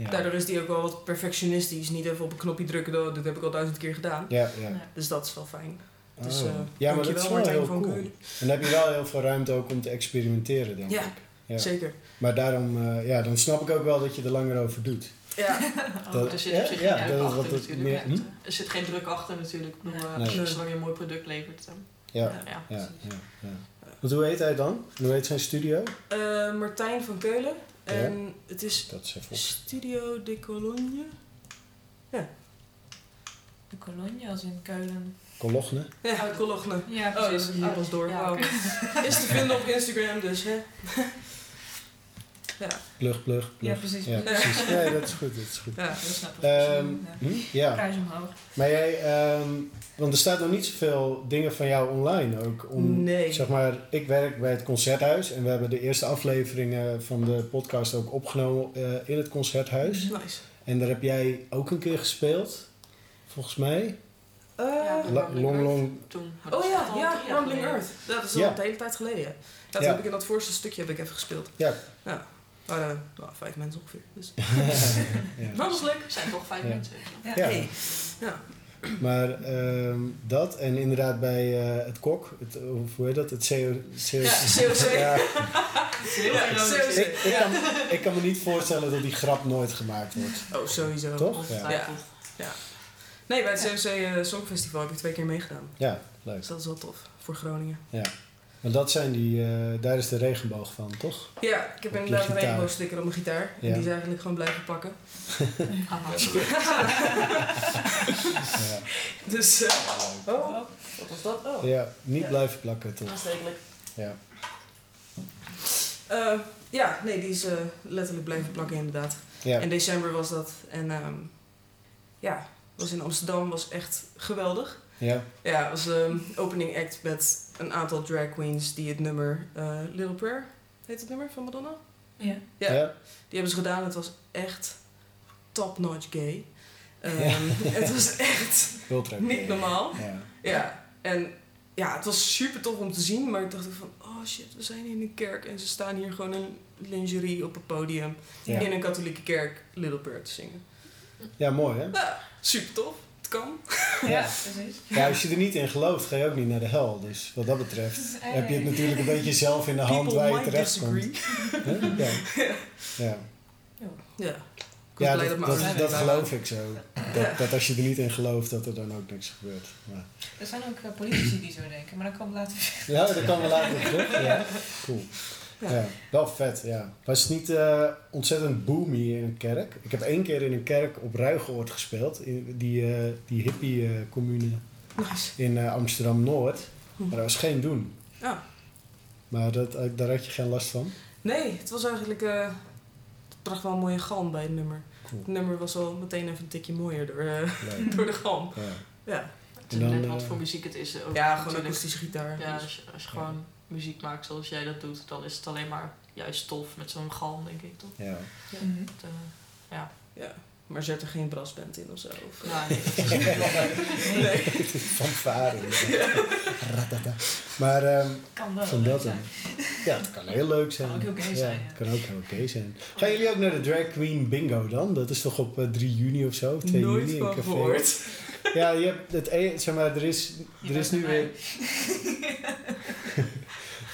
ja. daardoor is hij ook wel wat perfectionistisch. Niet even op een knopje drukken, "Oh, dit heb ik al duizend keer gedaan. Ja, ja. Ja. Dus dat is wel fijn. Oh. Dus, eh, ja, maar dat is wel Martijn heel van cool. Keulen. En dan heb je wel heel veel ruimte ook om te experimenteren, denk Ja. ik. Ja. Zeker. Maar daarom, eh, ja, dan snap ik ook wel dat je er langer over doet. Ja, Oh, Dat- er zit ja, op zich ja, geen dat druk is wat achter natuurlijk. meer- hm? Er zit geen druk achter natuurlijk. Ik bedoel, eh, Nee. zolang je een mooi product levert. dan- Ja, ja. ja, ja. ja. Want hoe heet hij dan? Hoe heet zijn studio? Eh, Martijn van Keulen. En het is Dat is. Studio de Cologne. De Cologne als in Keulen. Cologne. Ja, Cologne. Ja, Oh, dat precies. is hier. Ja. Is te vinden op Instagram, dus hè. Ja, Plug, plug, plug. Ja, precies. Ja, precies. Nee, dat is goed, dat is goed. ja. Heel snel Ehm, professioneel. ja. hm? Ja, Prijs omhoog. maar jij, ehm, want er staat nog niet zoveel dingen van jou online ook. Om, Nee. Zeg maar, ik werk bij het Concerthuis en we hebben de eerste afleveringen van de podcast ook opgenomen eh, in het Concerthuis. Nice. En daar heb jij ook een keer gespeeld, volgens mij. Eh, Ja, long, long. Toen. Dat oh ja, ja, Rumbling. Earth. Ja, dat is al Ja. een hele tijd geleden. Ja, ja Ja. heb ik in dat voorste stukje heb ik even gespeeld. Ja. Ja. Eh, nou, vijf mensen ongeveer. Dus. ja. Maar dat was leuk. Zijn toch vijf Ja. mensen. Ja. Ja. Hey. Ja. Maar ehm, dat en inderdaad bij eh, het KOK, het, of hoe heet dat? Het CO... CO Ja, COC. Ja, Ja, serieus. ik, ik, kan, ik kan me niet voorstellen dat die grap nooit gemaakt wordt. Oh, sowieso. Toch? Ja. Ongetwijfeld. Nee, bij het COC eh, Songfestival heb ik twee keer meegedaan. Ja, leuk. Dus dat is wel tof. Voor Groningen. Ja. En dat zijn die, eh, daar is de regenboog van, toch? Ja, ik heb inderdaad een regenboogsticker op mijn gitaar. Ja. En die is eigenlijk gewoon blijven plakken. Haha. Ja, Dus, eh, oh, wat was dat? Oh, ja niet Ja. blijven plakken, toch? aanstekelijk. Ja. Eh, ja, nee, die is letterlijk blijven plakken inderdaad. Ja. In december was dat. En ehm, ja, was in Amsterdam, was echt geweldig. Ja. Ja, was een opening act met een aantal drag queens die het nummer eh, Little Prayer, heet het nummer van Madonna? Ja. Ja. Ja. Die hebben ze gedaan. Het was echt top-notch gay. Ehm, Ja. Het was echt niet normaal. Ja. Ja, en ja, het was super tof om te zien, maar ik dacht ook van, oh shit, we zijn in een kerk en ze staan hier gewoon in lingerie op het podium Ja. in een katholieke kerk Little Prayer te zingen. ja, mooi hè? Nou, super tof. Het kan. Ja, precies. Ja, als je er niet in gelooft, ga je ook niet naar de hel. Dus wat dat betreft heb je het natuurlijk een beetje zelf in de hand People waar je terecht komt. Huh? Ja. Ja. Ja. Ja, dat, dat, dat geloof ik zo. Dat, Ja. dat als je er niet in gelooft, dat er dan ook niks gebeurt. Maar, Er zijn ook eh, politici die zo denken, maar dan kan later weer. ja, dat kan wel later op terug. Ja, cool. Ja. Ja. wel vet, ja. Was het niet eh, ontzettend boomy in een kerk? Ik heb één keer in een kerk op Ruigoord gespeeld. In die, eh, die hippie-commune Nice. in eh, Amsterdam-Noord. Maar dat was geen doen. Ja. Maar dat, eh, daar had je geen last van? Nee, het was eigenlijk, eh het bracht wel een mooie galm bij het nummer. Cool. Het nummer was wel meteen even een tikje mooier door, eh, door de galm. Ja. Ja, Het is En dan, net wat eh, voor muziek het is. Ook ja gewoon akoestische gitaar. Ja, dus- als je, als je gewoon muziek maakt zoals jij dat doet, dan is het alleen maar juist tof met zo'n galm, denk ik toch? Ja. Ja. Mhm. Het, eh, ja. Ja. Maar zet er geen brassband in of zo? Of, eh, Nou, nee, dat is nee. Fanfare. Ratata. Maar ehm, Kan wel. van leuk dat zijn. Ja, het kan heel leuk zijn. Kan ook heel zijn, ja. kan ook heel gay zijn. Gaan jullie ook naar de Drag Queen Bingo dan? Dat is toch op eh, 3 juni of zo? Of 2 Nooit juni in café? gehoord. Ja, je hebt het, e- zeg maar, er is, er is nu weer...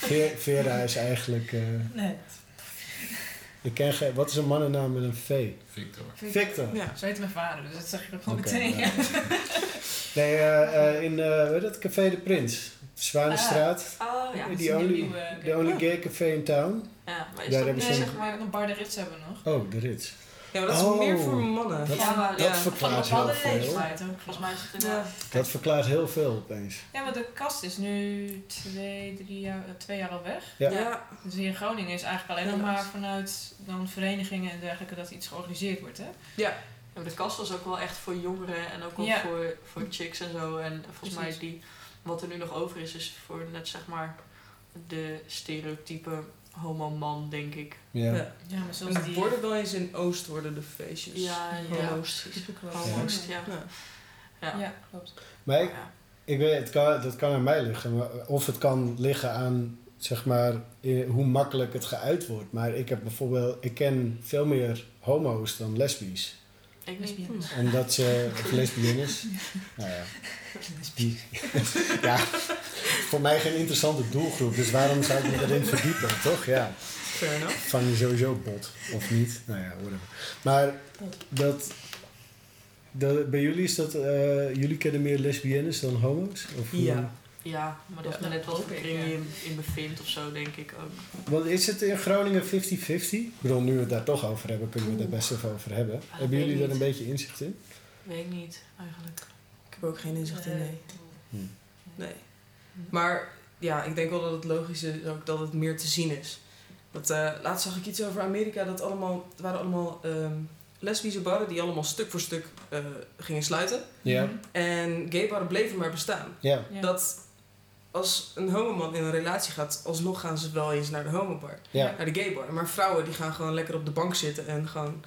Ve- Vera is eigenlijk... eh, Nee. ik ken geen... Wat is een mannennaam met een V? Victor. Victor. Ja. Zo heet mijn vader, dus dat zeg je ook gewoon meteen. ja. Nee, eh, eh, in eh, weet het, Café de Prins. Zwanenstraat. Oh, ja. dat is die only, nieuwe- the only gay café in town. Ja, maar is Daar dat hebben ze Nee, een- zeg maar, een bar de rits hebben we nog. Oh, de Rits. Ja, maar dat is Oh. meer voor mannen. Dat, Ja, maar- dat ja. verklaart heel veel. leeftijd ook. Volgens mij is het Ja. Dat verklaart heel veel opeens. Ja, maar de kast is nu twee, drie jaar, twee jaar al weg. Ja. Ja. Dus hier in Groningen is eigenlijk alleen nog maar vanuit dan verenigingen en dergelijke dat iets georganiseerd wordt. Hè? Ja, maar de kast was ook wel echt voor jongeren en ook wel Ja. voor, voor chicks en zo. En volgens Precies. mij die, wat er nu nog over is, is voor net zeg maar de stereotype homo-man, denk ik. Ja. Ja. Ja, maar zoals het die... worden wel eens in Oost worden de feestjes. Ja, ja, ook wel- Homo's, ja. Ja. Ja. Ja, klopt. Maar ik, Ja. ik weet, het kan, dat kan aan mij liggen. maar- Of het kan liggen aan, zeg maar, hoe makkelijk het geuit wordt. Maar ik heb bijvoorbeeld, ik ken veel meer homo's dan lesbisch. Lesbiennes. Omdat ze, of lesbiennes. Nou ja. Die, ja, voor mij geen interessante doelgroep. Dus waarom zou ik me erin verdiepen, toch? Ja. Fair enough. Van je sowieso bot, of niet. Nou ja, whatever. Maar dat, dat, bij jullie is dat, eh, jullie kennen meer lesbiennes dan homo's? Of hoe- Ja. Ja, maar dat is maar net wat voor Hoop ik, kring ja. je in, in bevindt of zo, denk ik ook. Want is het in Groningen 50-50? Ik bedoel, nu we het daar toch over hebben, kunnen we het er best even over hebben. dat hebben jullie daar een beetje inzicht in? Weet ik niet, eigenlijk. Ik heb ook geen inzicht in, nee. Hm. Nee. Maar ja, ik denk wel dat het logisch is ook dat het meer te zien is. Want eh, laatst zag ik iets over Amerika, dat allemaal, het waren allemaal ehm, lesbische barren die allemaal stuk voor stuk eh, gingen sluiten. Ja. En gaybarren bleven maar bestaan. Ja. Ja. Dat als een homoman in een relatie gaat, alsnog gaan ze wel eens naar de homobar. Ja. Naar de gaybar. Maar vrouwen die gaan gewoon lekker op de bank zitten en gewoon...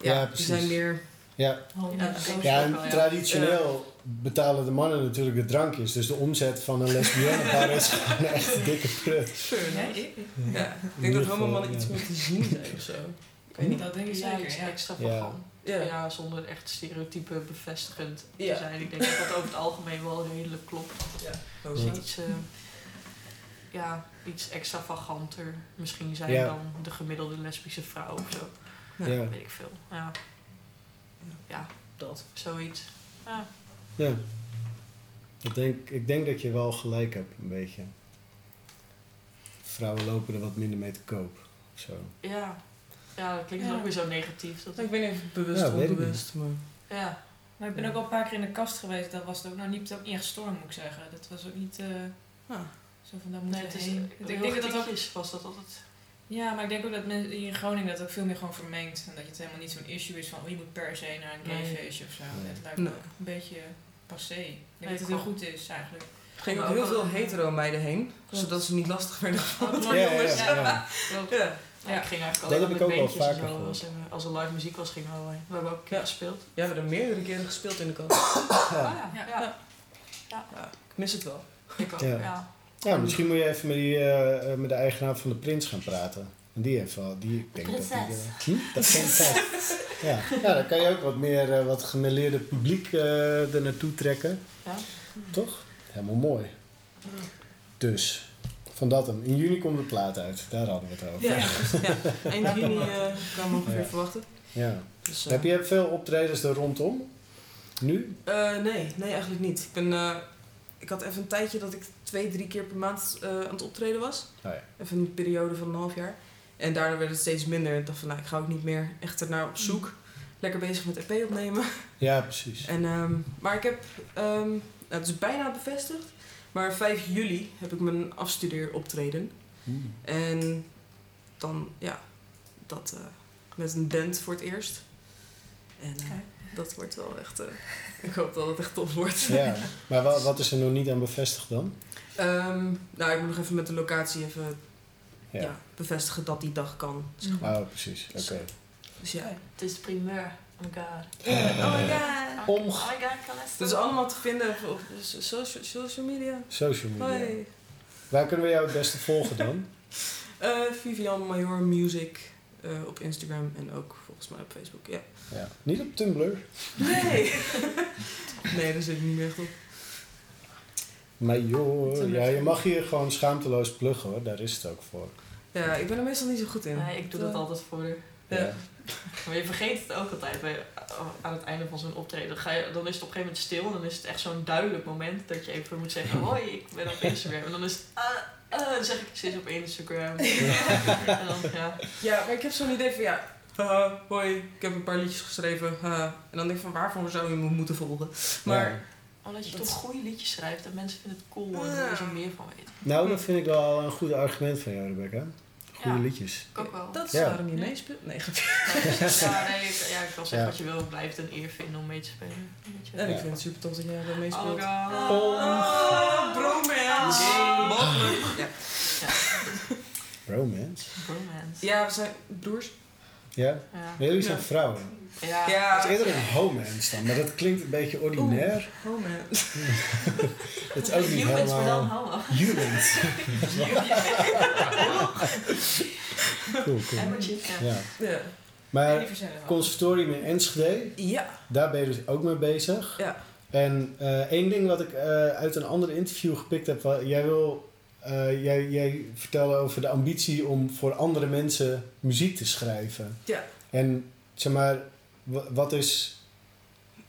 Ja, Ja, die zijn meer... Ja. Handen, Ja, en traditioneel betalen de mannen natuurlijk de drankjes. Dus de omzet van een lesbienne is gewoon echt een dikke prut. Nee, ik- ik- Ja, ik denk dat homomannen ja. iets meer te zien zijn of zo. Ik weet niet. Dat denk ik Ja, zeker, ja. extra Ja. zonder echt stereotype bevestigend Ja. te zijn. Ik denk dat dat over het algemeen wel redelijk klopt. Ja. Dus iets, eh, ja, iets extravaganter misschien zijn dan de gemiddelde lesbische vrouw of zo. Ja. Weet ik veel. Ja, ja Dat. zoiets. Ja. Ja. Ik denk, ik denk dat je wel gelijk hebt, een beetje. vrouwen lopen er wat minder mee te koop. of Zo. Ja. Ja, dat klinkt Ja. ook weer zo negatief. Dat Ik of het bewust Ja, of onbewust, maar... ja. Maar ik ben ook al een paar keer in de kast geweest. Dat was het ook nou niet, ook niet echt storm, moet ik zeggen. Dat was ook niet eh, Ah. zo van daar moeten Nee, het is ik Ik denk dat dat ook... ook was dat altijd. Ja, maar ik denk ook dat mensen hier in Groningen dat ook veel meer gewoon vermengt. En dat het helemaal niet zo'n issue is van oh, je moet per se naar een Nee. gayfeestje of zo. Nee. Het lijkt me ook een beetje passé. Ik denk Nee, dat het heel goed is eigenlijk. Er gingen ook heel veel hetero meiden heen, Klopt. zodat ze niet lastig werden gevonden door Ja, ja, jongens. ja, ja. Klopt. Ja. Ja, Ja. ik ging eigenlijk Dat heb met ik ook wel vaker zo. Als er, als er live muziek was, gingen we wel heen. We hebben ook een keer Ja. gespeeld. Ja, we hebben meerdere keren gespeeld in de kast. Ah, ja. Ja. Ja. Ja, ik mis het wel. Ik ook. Ja. Ja. Ja, misschien moet je even met, die, eh, eh, met de eigenaar van de Prins gaan praten. En die heeft wel, die, ik denk dat die... Prinses. eh, hm? Dat prinses. ja. ja, dan kan je ook wat meer, eh, wat gemêleerde publiek eh er naartoe trekken. Ja. Toch? Helemaal mooi. Dus, van dat hem. In juni komt de plaat uit. Daar hadden we het over. Ja, ja. eind juni eh kan we ongeveer Ja. verwachten. Ja. Dus, eh, Heb je veel optredens er rondom? Nu? eh, nee, nee, eigenlijk niet. Ik, ben, eh, ik had even een tijdje dat ik twee, drie keer per maand eh, aan het optreden was. Oh ja. Even een periode van een half jaar. En daardoor werd het steeds minder. Ik dacht van, nou, ik ga ook niet meer echt ernaar op zoek. Lekker bezig met EP opnemen. Ja, precies. En, ehm, maar ik heb, ehm, nou, het is bijna bevestigd, maar 5 juli heb ik mijn afstudeeroptreden. Hmm. En dan, ja, dat eh, met een band voor het eerst. En eh, dat wordt wel echt, eh, ik hoop dat het echt tof wordt. Ja, maar wa- wat is er nog niet aan bevestigd dan? Ehm, nou, ik moet nog even met de locatie even Ja. ja. bevestigen dat die dag kan. zeg Mhm. maar. Oh, precies. Oké. Dus ja, Het is de primeur. Oh my god. Oh my god. Om- Oh my god, het dat is allemaal te vinden op- social, social media. Social media. Hoi. Waar kunnen we jou het beste volgen dan? Eh, Vivian Major Music eh, op Instagram en ook volgens mij op Facebook. Ja. Ja. Niet op Tumblr. Nee! nee, daar zit ik niet meer. Maar joh, Tumblr. ja, je mag hier gewoon schaamteloos pluggen hoor. Daar is het ook voor. Ja, ik ben er meestal niet zo goed in. Nee, ik doe dat altijd voor. Ja. Maar je vergeet het ook altijd bij, aan het einde van zo'n optreden. Dan, ga je, dan is het op een gegeven moment stil en dan is het echt zo'n duidelijk moment dat je even moet zeggen: Hoi, ik ben op Instagram. En dan is het. Ah, ah, dan zeg ik: Ze is op Instagram. en dan, ja. Ja, maar ik heb zo'n idee van ja. hoi, ik heb een paar liedjes geschreven. En dan denk ik van waarvoor zou je me moeten volgen? Maar Ja. Omdat je Dat- toch goede liedjes schrijft en mensen vinden het cool en Ja. willen er meer van weten. Nou, dat vind ik wel een goed argument van jou, Rebecca. Goede Ja. liedjes. Ik ook wel. dat is Ja. waarom je meespeelt. Nee, ja, nee, ik, ja, ik wil zeggen Ja. wat je wil, blijft een eer vinden om mee te spelen. Weet je. En ik vind het super tof dat jij er meespeelt. Oh god. Oh, bromance! Mogelijk. Ja. Romance. Romance. ja, we zijn broers. Ja? Ja. Maar jullie zijn Ja. vrouwen. Ja. Ja. Het is eerder een homance dan, maar dat klinkt een beetje ordinair. Romance. Het is ook niet Humans, maar dan helemaal... homo. Humans. cool, cool. Ja. Ja. Ja. Maar conservatorium in Enschede, Ja. daar ben je dus ook mee bezig. Ja. En eh, één ding wat ik eh, uit een ander interview gepikt heb, wa- jij wil, eh, jij, jij vertelde over de ambitie om voor andere mensen muziek te schrijven. Ja. En zeg maar, wa- wat is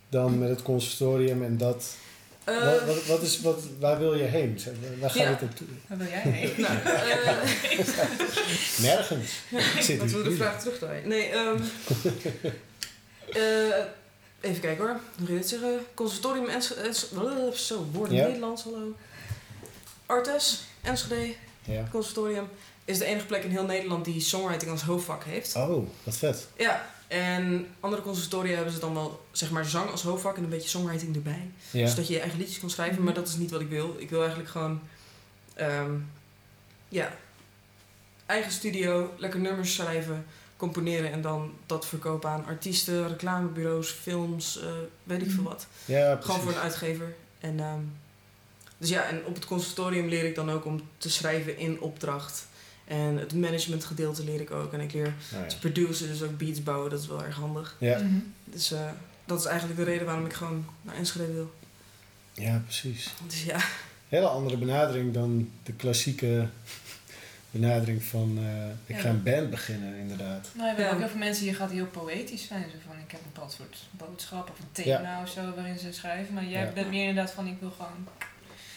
dan met het conservatorium en dat, Eh, wat, wat, wat is, wat, waar wil je heen? Zeg, Waar gaat Ja. het naartoe? Waar wil jij heen? nou, eh, Nergens. Ik zit we de vraag terugdraaien. Nee, ehm eh, even kijken hoor. Hoe ga je dit zeggen? Conservatorium eh, zo, woorden Ja. Nederlands, hallo. Artes, Enschede, Ja. Conservatorium. Is de enige plek in heel Nederland die songwriting als hoofdvak heeft. Oh, wat vet. Ja, en andere conservatoria hebben ze dan wel, zeg maar, zang als hoofdvak en een beetje songwriting erbij. Ja. Dus dat je je eigen liedjes kan schrijven, maar dat is niet wat ik wil. Ik wil eigenlijk gewoon, ehm, ja, eigen studio, lekker nummers schrijven, componeren en dan dat verkopen aan artiesten, reclamebureaus, films, eh, weet ik veel wat. Ja, precies. Gewoon voor een uitgever. En, ehm, dus ja, en op het conservatorium leer ik dan ook om te schrijven in opdracht. En het managementgedeelte leer ik ook. En ik leer Oh, ja. te produceren, dus ook beats bouwen, dat is wel erg handig. Ja. Mhm. Dus eh, dat is eigenlijk de reden waarom ik gewoon naar Enschede wil. ja, precies. Dus ja. Hele andere benadering dan de klassieke benadering van eh, ik Ja. ga een band beginnen, inderdaad. Nou, we hebben Ja. ook heel veel mensen hier die heel poëtisch zijn. Zo van, ik heb een bepaald soort boodschap of een thema of zo waarin ze schrijven. Maar jij Ja. bent meer inderdaad van, ik wil gewoon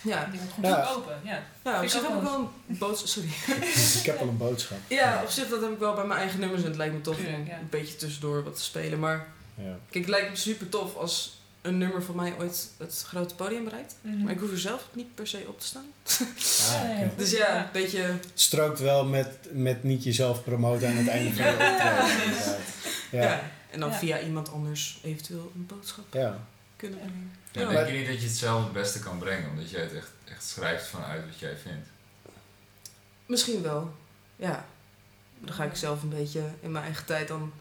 Ja, Die wordt goed Ja. open, ja. ja op Ik zich ook heb ik wel wel een boodschap. Sorry. Ik heb al een boodschap. Ja, op zich dat heb ik wel bij mijn eigen nummers en het lijkt me tof om een beetje tussendoor wat te spelen. Maar Ja. kijk, het lijkt me super tof als een nummer van mij ooit het grote podium bereikt. Mhm. Maar ik hoef er zelf niet per se op te staan. Ah. Dus ja, een beetje. Strookt wel met, met niet jezelf promoten aan het einde van de optreden. Ja. Ja. En dan Ja. via iemand anders eventueel een boodschap Ja. kunnen brengen. Ja, denk je niet dat je het zelf het beste kan brengen, omdat jij het echt, echt schrijft vanuit wat jij vindt? Misschien wel. Ja. Dan ga ik zelf een beetje in mijn eigen tijd dan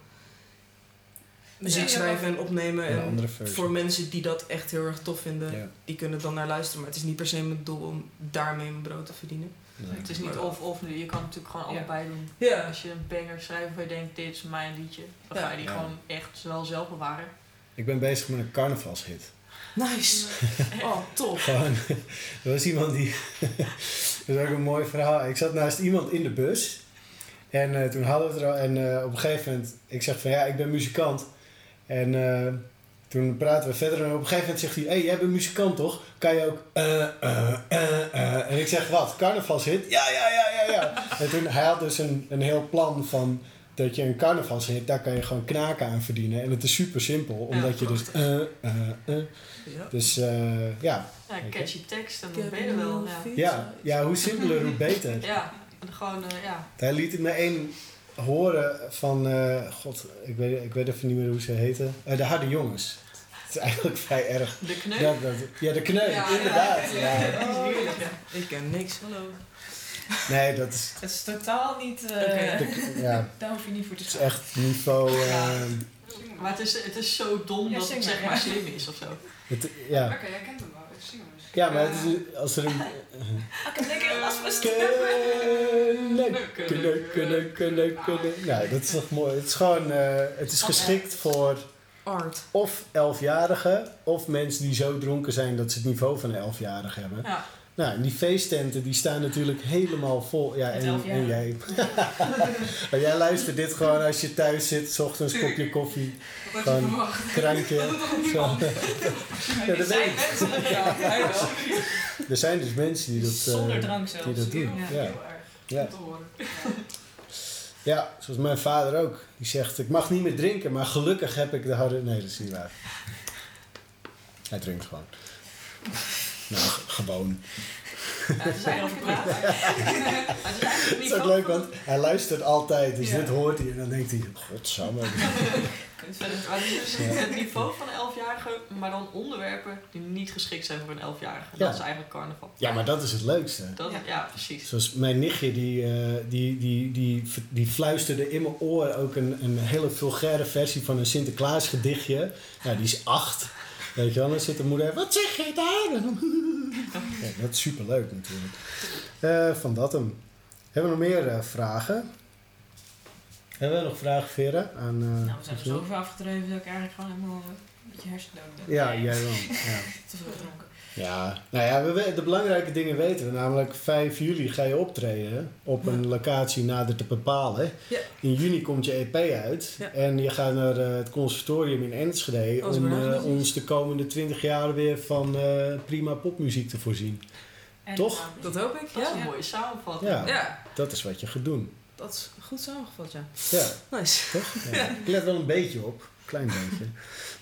muziek Ja. schrijven en opnemen. En voor mensen die dat echt heel erg tof vinden, Ja. die kunnen dan naar luisteren. Maar het is niet per se mijn doel om daarmee mijn brood te verdienen. Nee. Het is niet of-of nu, je kan natuurlijk gewoon Ja. allebei doen. Ja. Als je een banger schrijft waarvan je denkt, dit is mijn liedje, dan ga je die Ja. gewoon echt wel zelf bewaren. Ik ben bezig met een carnavalshit. Nice. Oh, tof. Gewoon, er was iemand die. dat is ook een mooi verhaal. Ik zat naast iemand in de bus. En eh, toen hadden we het er al. En eh, op een gegeven moment, ik zeg van ja, ik ben muzikant. En eh, toen praten we verder. En op een gegeven moment zegt hij: Hé, hey, jij bent muzikant toch? Kan je ook. En ik zeg: Wat? Carnavalshit? Ja, ja, ja, ja, ja. en toen hij had dus een, een heel plan van. Dat je een carnavalshit, daar kan je gewoon knaken aan verdienen. En het is super simpel, omdat je dus. eh, eh, eh. Ja. Dus eh, ja, Ja, catchy tekst en dan ben je er wel. Ja, fiets. ja, ja, hoe simpeler, hoe beter. ja en gewoon, eh, ja. Hij liet me één horen van, eh, god, ik weet, ik weet even niet meer hoe ze heten. Eh, de Harde Jongens. Het is eigenlijk vrij erg. De kneus. Ja, de ja. inderdaad. Ja. Dat is heerlijk, ja. Ik ken niks. Hallo. Nee, dat is, Het is totaal niet... eh, Oké. de- ja, Daar hoef je niet voor te het is echt niveau. Ja. eh, Maar het is, het is zo dom Ja, dat het zeg maar slim is of zo. het, ja. Oké, jij kent hem wel. Ik zing hem ja, maar het is, als er een... Ik heb lekker last van Kunnen, kunnen, kunnen, kunnen, kunnen. Nou, dat is toch mooi. Het is gewoon, eh, het is geschikt voor Art. of elfjarigen of mensen die zo dronken zijn dat ze het niveau van een elfjarig hebben. Ja. Nou, en die feesttenten die staan natuurlijk helemaal vol. Ja, en, elf en jij. maar jij luistert dit gewoon als je thuis zit, 's ochtends kopje koffie, Gewoon- krankje. Zo. Ja, dat weet ik. mensen dat ja, hij wel. Er zijn dus mensen die dat, eh, Zonder drank zelfs. die dat doen. Ja. Ja. Heel erg. Ja. Om te horen. ja, zoals mijn vader ook. Die zegt, ik mag niet meer drinken, maar gelukkig heb ik de harde... Nee, dat is niet waar. Hij drinkt gewoon. Nou, gewoon. Ja, het is eigenlijk het is Het ook leuk, want hij luistert altijd. Dus Ja. dit hoort hij en dan denkt hij, godsamme. Maar het is dus het niveau van een elfjarige, maar dan onderwerpen die niet geschikt zijn voor een elfjarige. Ja. Dat is eigenlijk carnaval. Ja, maar dat is het leukste. Dat, Ja. ja. precies. Zoals mijn nichtje, die, eh, die, die, die, die fluisterde in mijn oor ook een, een hele vulgaire versie van een Sinterklaas gedichtje. Ja, die is acht. Weet je wel, dan zit de moeder, wat zeg je daar? Ja, dat is superleuk natuurlijk. Eh, van dat hem. Hebben we nog meer eh, vragen? Hebben we nog vragen, Vera? Aan, eh, Nou, we zijn er zo over afgedreven dat ik eigenlijk gewoon helemaal een beetje hersendood ben. Ja, jij wel. Ja. Te veel gedronken. Ja, nou ja, we, de belangrijke dingen weten we. Namelijk 5 juli ga je optreden op een locatie nader te bepalen. Ja. In juni komt je EP uit. Ja. En je gaat naar eh, het conservatorium in Enschede Als om eh, ons de komende 20 jaar weer van eh, prima popmuziek te voorzien. En, Toch? nou, Dat hoop ik, Dat is ja. een mooie samenvatting. Ja, Ja, dat is wat je gaat doen. dat is goed samengevat, ja. Ja, Nice. toch? Ja. Ik let wel een beetje op. Klein beetje.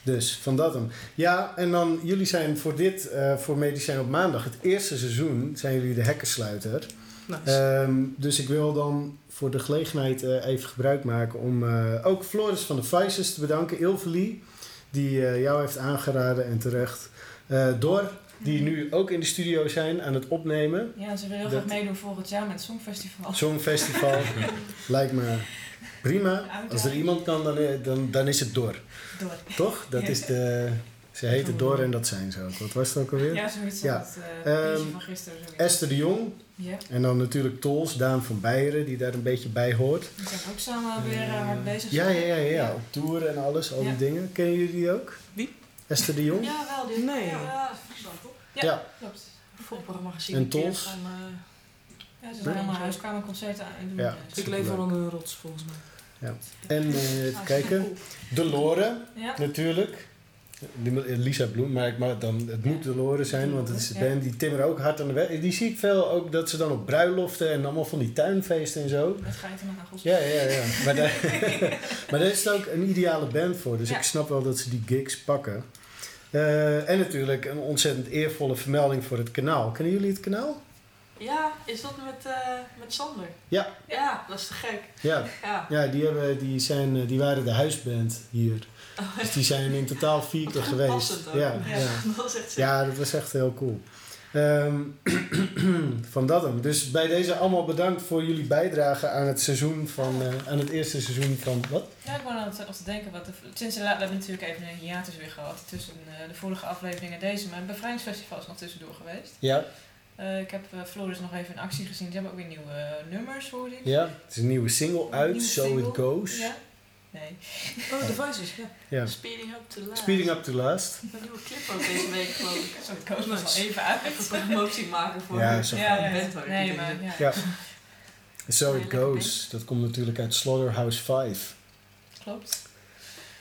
Dus van dat hem. Ja, en dan, jullie zijn voor dit, eh, voor Medicijn op maandag, het eerste seizoen, zijn jullie de hekkensluiter. Nice. Ehm, dus ik wil dan voor de gelegenheid eh, even gebruik maken om eh, ook Floris van de Vices te bedanken. Ilvelie, die jou heeft aangeraden en terecht. Dor, die nu ook in de studio zijn aan het opnemen. Ja, ze willen heel graag meedoen volgend jaar met het Songfestival. Songfestival. Lijkt me prima. Als er iemand kan, dan, eh, dan, dan is het Dor. Door. Toch? Dat Ja. is de... Ze heten Dor en dat zijn ze ook. Wat was het ook alweer? Ja, zoiets Ja. als het eh Ehm, van gisteren. zoiets. Esther de Jong. Ja, En dan natuurlijk Tols, Daan van Beieren, die daar een beetje bij hoort. die zijn ook samen weer eh, hard bezig. Ja, ja, ja, ja, Ja. Op tour en alles, al die dingen. Kennen jullie die ook? Wie? Esther de Jong? Ja, wel. Dit, Nee. Ja, ja, Friesland, toch? Ja. Ja. Klopt. Voorprogramma gezien. En Tols? Van, Ja, ze zijn allemaal huiskamerconcerten aan het doen. Ja. Dus- ik leef wel onder een rots, volgens mij. En eh, even kijken. De Lore, Ja, natuurlijk. Die- Lisa Bloem, maar, ik- maar dan, het moet de Loren zijn, want het is de Ja. band die timmeren ook hard aan de weg. Die zie ik veel ook dat ze dan op bruiloften en allemaal van die tuinfeesten en zo. Met geiten en nagels. Ja, ja, ja. Maar daar, maar daar is het ook een ideale band voor. Dus Ja. ik snap wel dat ze die gigs pakken. Eh, en natuurlijk een ontzettend eervolle vermelding voor het kanaal. Kennen jullie het kanaal? Ja, is dat met, eh, met Sander? Ja. Ja, dat is te gek. Ja, Ja. ja die, hebben, die, zijn, eh, die waren de huisband hier. Dus die zijn in totaal vier keer geweest. Ja, Ja. ja. Dat is echt ja, dat was echt heel cool. Ehm, van dat hem. Dus bij deze allemaal bedankt voor jullie bijdrage aan het seizoen van, eh, aan het eerste seizoen van wat? Ja, ik wou nog te denken, wat de, sinds de, la- we hebben natuurlijk even een hiatus weer gehad tussen eh, de vorige aflevering en deze, maar het bevrijdingsfestival is nog tussendoor geweest. Ja, Eh, ik heb uh, Floris nog even in actie gezien, ze hebben ook weer nieuwe eh, nummers, hoor ik. ja. Het is een nieuwe single uit, Nieuwe So single. It Goes. Ja? Nee. Oh, Devices, ja. Ja. Speeding up to last. Speeding up to last. Een nieuwe clip ook deze week, geloof ik. Zo, ik koos nog even uit. Even promotie maken voor Ja, ja, zo Ja, ja, band waar ik nee, maar ja. Ja. So It Goes. Dat komt natuurlijk uit Slaughterhouse 5 Klopt.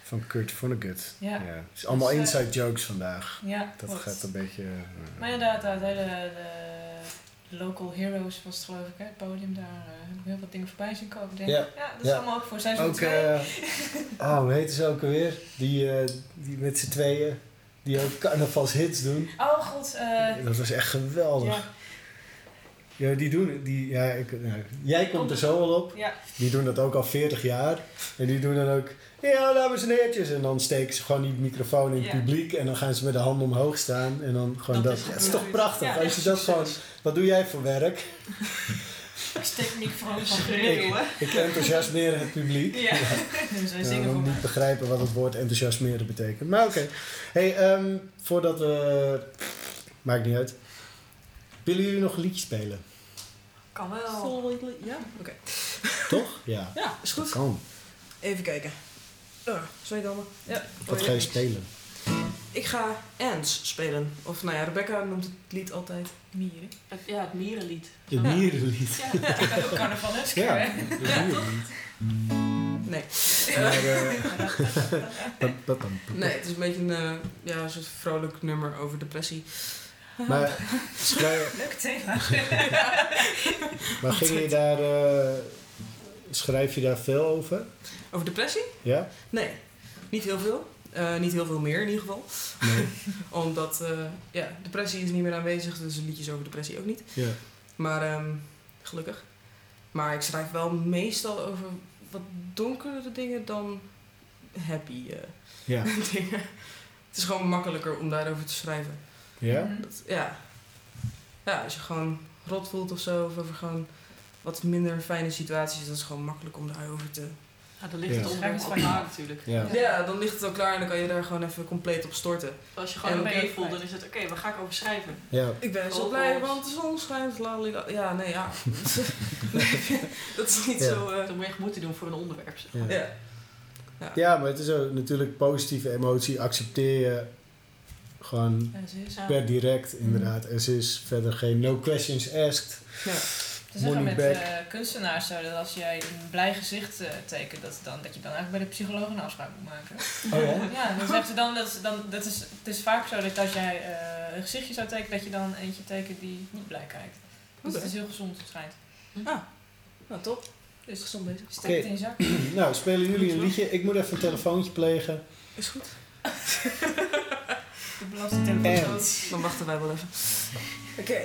van Kurt Vonnegut. Ja. Het is allemaal Dus, eh, inside jokes vandaag. Ja, Dat klopt. gaat een beetje... eh, Maar inderdaad, uit hele, de, de Local Heroes was het geloof ik, hè, het podium daar. eh, heb ik heel wat dingen voorbij zien komen. Denk, Ja. ja. dat is Ja. allemaal ook voor seizoen Ook, 2. eh oh, hoe heet ze ook alweer? Die, eh, die met z'n tweeën, die ook carnavalshits doen. oh god, Dat was echt geweldig. ja, Ja, die doen, die, ja, ik, nou, jij komt er zo al op. ja, Die doen dat ook al 40 jaar. En die doen dan ook, ja, dames en heertjes. En dan steken ze gewoon die microfoon in het Ja. publiek. En dan gaan ze met de handen omhoog staan. En dan gewoon dat. Dat is Ja, het is toch prachtig. Ja, Als je dat gewoon, wat doe jij voor werk? ik steek niet van Schreeuwen. Ik enthousiasmeer het publiek. Ja, Ja, zingen voor niet begrijpen wat het woord enthousiasmeren betekent. Maar oké. Hey, ehm, voordat we... Maakt niet uit. Willen jullie nog een liedje spelen? Kan wel. Ja? Oké. Toch? Ja. Ja, is goed. Kan. Even kijken. Oh, zweethanden. Ja. Wat ga je spelen? Ik ga Ants spelen. Of nou ja, Rebecca noemt het lied altijd. mieren. Het, ja, het mierenlied. Het Ja. mierenlied. Ja. Ik ben ook carnavalist. Ja, het mierenlied. Nee. Maar, eh, dat- dat dan. Nee, het is een beetje een, eh, ja, een soort vrolijk nummer over depressie. Maar, schrijf, Leuk thema. maar ging je daar... eh, schrijf je daar veel over? Over depressie? Ja? Nee, niet heel veel. Eh, niet heel veel meer in ieder geval. Nee? Omdat, eh, ja, depressie is niet meer aanwezig, dus liedjes over depressie ook niet. Ja. Maar ehm, gelukkig. Maar ik schrijf wel meestal over wat donkere dingen dan happy eh, Ja. dingen. Het is gewoon makkelijker om daarover te schrijven. Ja? Dat, ja. ja, als je gewoon rot voelt of zo, of over gewoon wat minder fijne situaties, dat is gewoon makkelijk om daarover te... Ja, dan ligt Ja. het onderwerp al klaar natuurlijk. Ja. Ja, dan ligt het al klaar en dan kan je daar gewoon even compleet op storten. Als je gewoon oké dan je voelt, dan is het oké, waar ga ik over schrijven? Ja. Ik ben zo blij, want de zon schijnt. lalila. Ja, nee, ja. dat is niet Ja. zo... eh, Dan moet je echt moeite doen voor een onderwerp. Zeg. Ja. ja. Ja, maar het is ook natuurlijk positieve emotie. Accepteer je gewoon is. Per direct, inderdaad. Er is verder geen no questions asked. Ja. Ze zeggen met eh, kunstenaars zo dat als jij een blij gezicht eh, tekent, dat, dan, dat je dan eigenlijk bij de psycholoog een afspraak moet maken. Oh ja? Ja, dan zegt ze dan, dat, is- dan dat is, het is vaak zo dat als jij eh, een gezichtje zou tekenen, dat je dan eentje tekent die niet blij kijkt. Dus het is heel gezond, het schijnt. Ah, nou top. Dus Gezond bezig. steek het in je zak. Nou, spelen jullie een liedje? Ik moet even een telefoontje plegen. Is goed. De belastingtelefoon. En- Dan wachten wij wel even. Oké.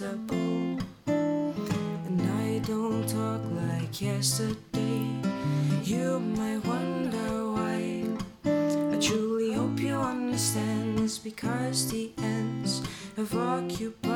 Comfortable. And I don't talk like yesterday. You might wonder why. I truly hope you understand it's because the ends have occupied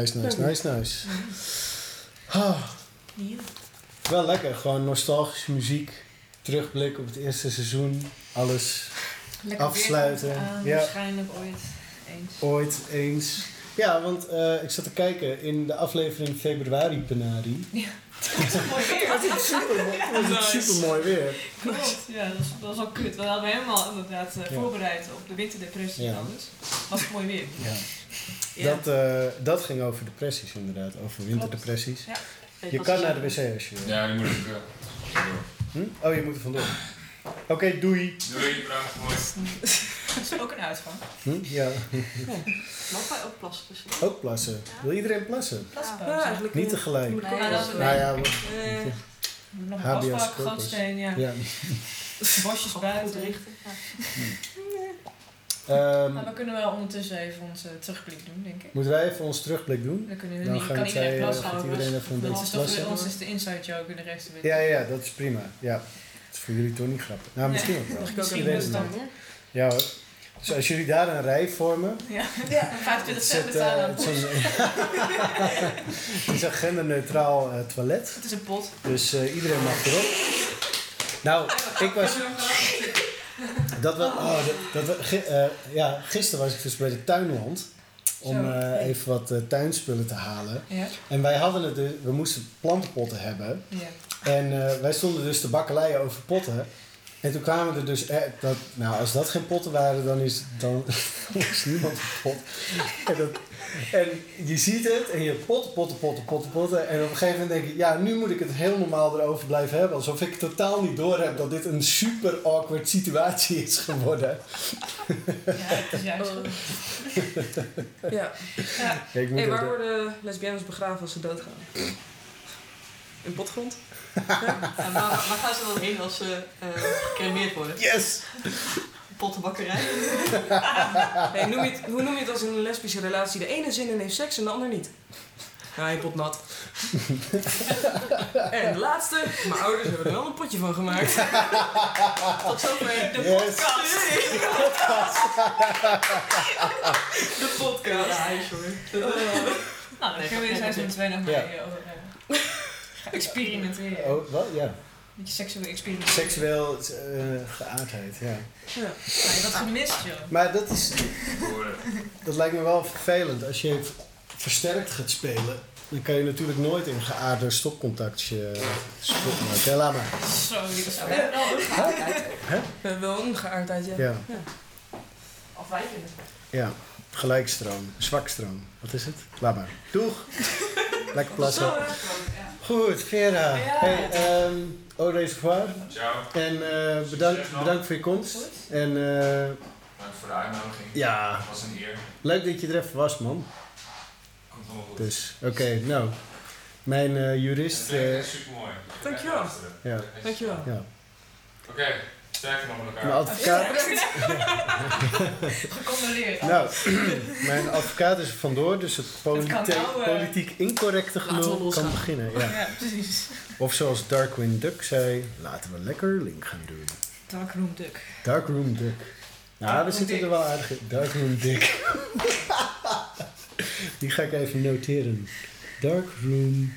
Nice, nice, nice. Nice. Ah, wel lekker, gewoon nostalgische muziek. Terugblik op het eerste seizoen. Alles Lekker Afsluiten, weer aan, ja. Waarschijnlijk ooit eens. ooit eens. Ja, want eh, ik zat te kijken in de aflevering februari Penari. Mooi weer. Was het super, was het super mooi weer. Klopt, ja, dat was, dat was wel kut. We hadden helemaal inderdaad eh, Ja. voorbereid op de winterdepressie Ja. en alles. Was het mooi weer. Ja. Ja. Dat, eh, dat ging over depressies inderdaad, over winterdepressies. Weet Je kan naar de wc als je wil. Ja, die moet ik eh, door. Hm? Oh, je moet er vandoor. Oké, doei. Doei, bedankt. Mooi. Dat is ook een uitgang. Hm? Ja, Mag wij ook plassen tussen? ook plassen. Wil iedereen plassen? Plaspauze. Ja, eigenlijk Niet tegelijk. Nee, wel dat is zeggen. Nou ja, Eh, Nog een corpus. gootsteen, ja. ja. Bosjes Goed buiten. richten. Ja. Ehm, Maar we kunnen wel ondertussen even onze terugblik doen, denk ik. moeten wij even ons terugblik doen? Dan kunnen we Dan niet, gaan kan zij, iedereen eh, plassen gaat overigens. iedereen even een beetje voor ons is de inside joke en de rest weet Ja, ja, ja, dat is prima. Ja. Het is voor jullie toch niet grappig. Nou, Nee. misschien ook wel. Misschien niet. dan. Ja hoor. Dus als jullie daar een rij vormen, Ja, Ja. 25 het cent betalen. eh, het is het is een genderneutraal eh, toilet. Het is een pot. Dus eh, iedereen mag erop. Nou, ik was. Dat we, oh, dat, dat we, gi- eh, ja, gisteren was ik dus bij de tuinland. Om eh, even wat eh, tuinspullen te halen. Ja. En wij hadden het, dus- we moesten plantenpotten hebben. Ja. En wij stonden dus te bakkeleien over potten. En toen kwamen er dus, eh, dat, nou als dat geen potten waren, dan is, dan is niemand een pot. En, dat, en je ziet het en je potten, potten, potten, potten, potten. En op een gegeven moment denk je, ja nu moet ik het heel normaal erover blijven hebben. Alsof ik totaal niet door heb dat dit een super awkward situatie is geworden. ja, het is juist goed. Ja. Ja. Hey, waar worden lesbiennes begraven als ze doodgaan? In potgrond? Ja, waar, waar gaan ze dan heen als ze eh gecremeerd worden? Yes! Pottenbakkerij? Hey, noem je het, hoe noem je het als in een lesbische relatie de ene zin in heeft seks en de ander niet? Ja, je pot nat. En de laatste. Mijn ouders hebben er wel een potje van gemaakt. Tot zover de Yes. podcast. De podcast. Ja, hij is hoor. Nou, dan Nee, kunnen we gaat seizoen net 2 nog Ja. mee over eh, experimenteren. Oh, wat? Ja. Beetje seksueel experimenteren. Seksueel eh, geaardheid, ja. Ja. Nou, je hebt wat gemist, joh. Maar dat, is, dat lijkt me wel vervelend. Als je versterkt gaat spelen, dan kan je natuurlijk nooit in geaarde stopcontactje stoppen. Ja, laat maar. Zo, die was We hebben wel een geaardheid. Hè? We hebben wel een geaardheid, ja. Ja, Afwijkend. ja. Gelijkstroom, zwakstroom. Wat is het? Laat maar. Doeg! Lekker plassen. Ja. Goed, Vera. Ja. Hey, ehm au. Ciao. En eh, bedankt, bedankt voor je komst. En eh, Bedankt voor de uitnodiging. ja, Het was een eer. leuk dat je er even was, man. Komt helemaal goed. Dus, oké, nou. Mijn eh, jurist. Het is eh, echt super mooi. Dankjewel. ja, Dankjewel. ja. Oké, sterker nog met elkaar. Mijn advocaat. Gecondoleerd. Nou, mijn advocaat is er vandoor, dus het nou, eh, politiek incorrecte gelul kan beginnen. Ja. Ja, precies. Of zoals Darkwing Duck zei, laten we lekker link gaan doen. Darkroom Duck. Darkroom Duck. Nou, we zitten Dick. er wel aardig in. Darkroom Dick. Die ga ik even noteren. Darkroom.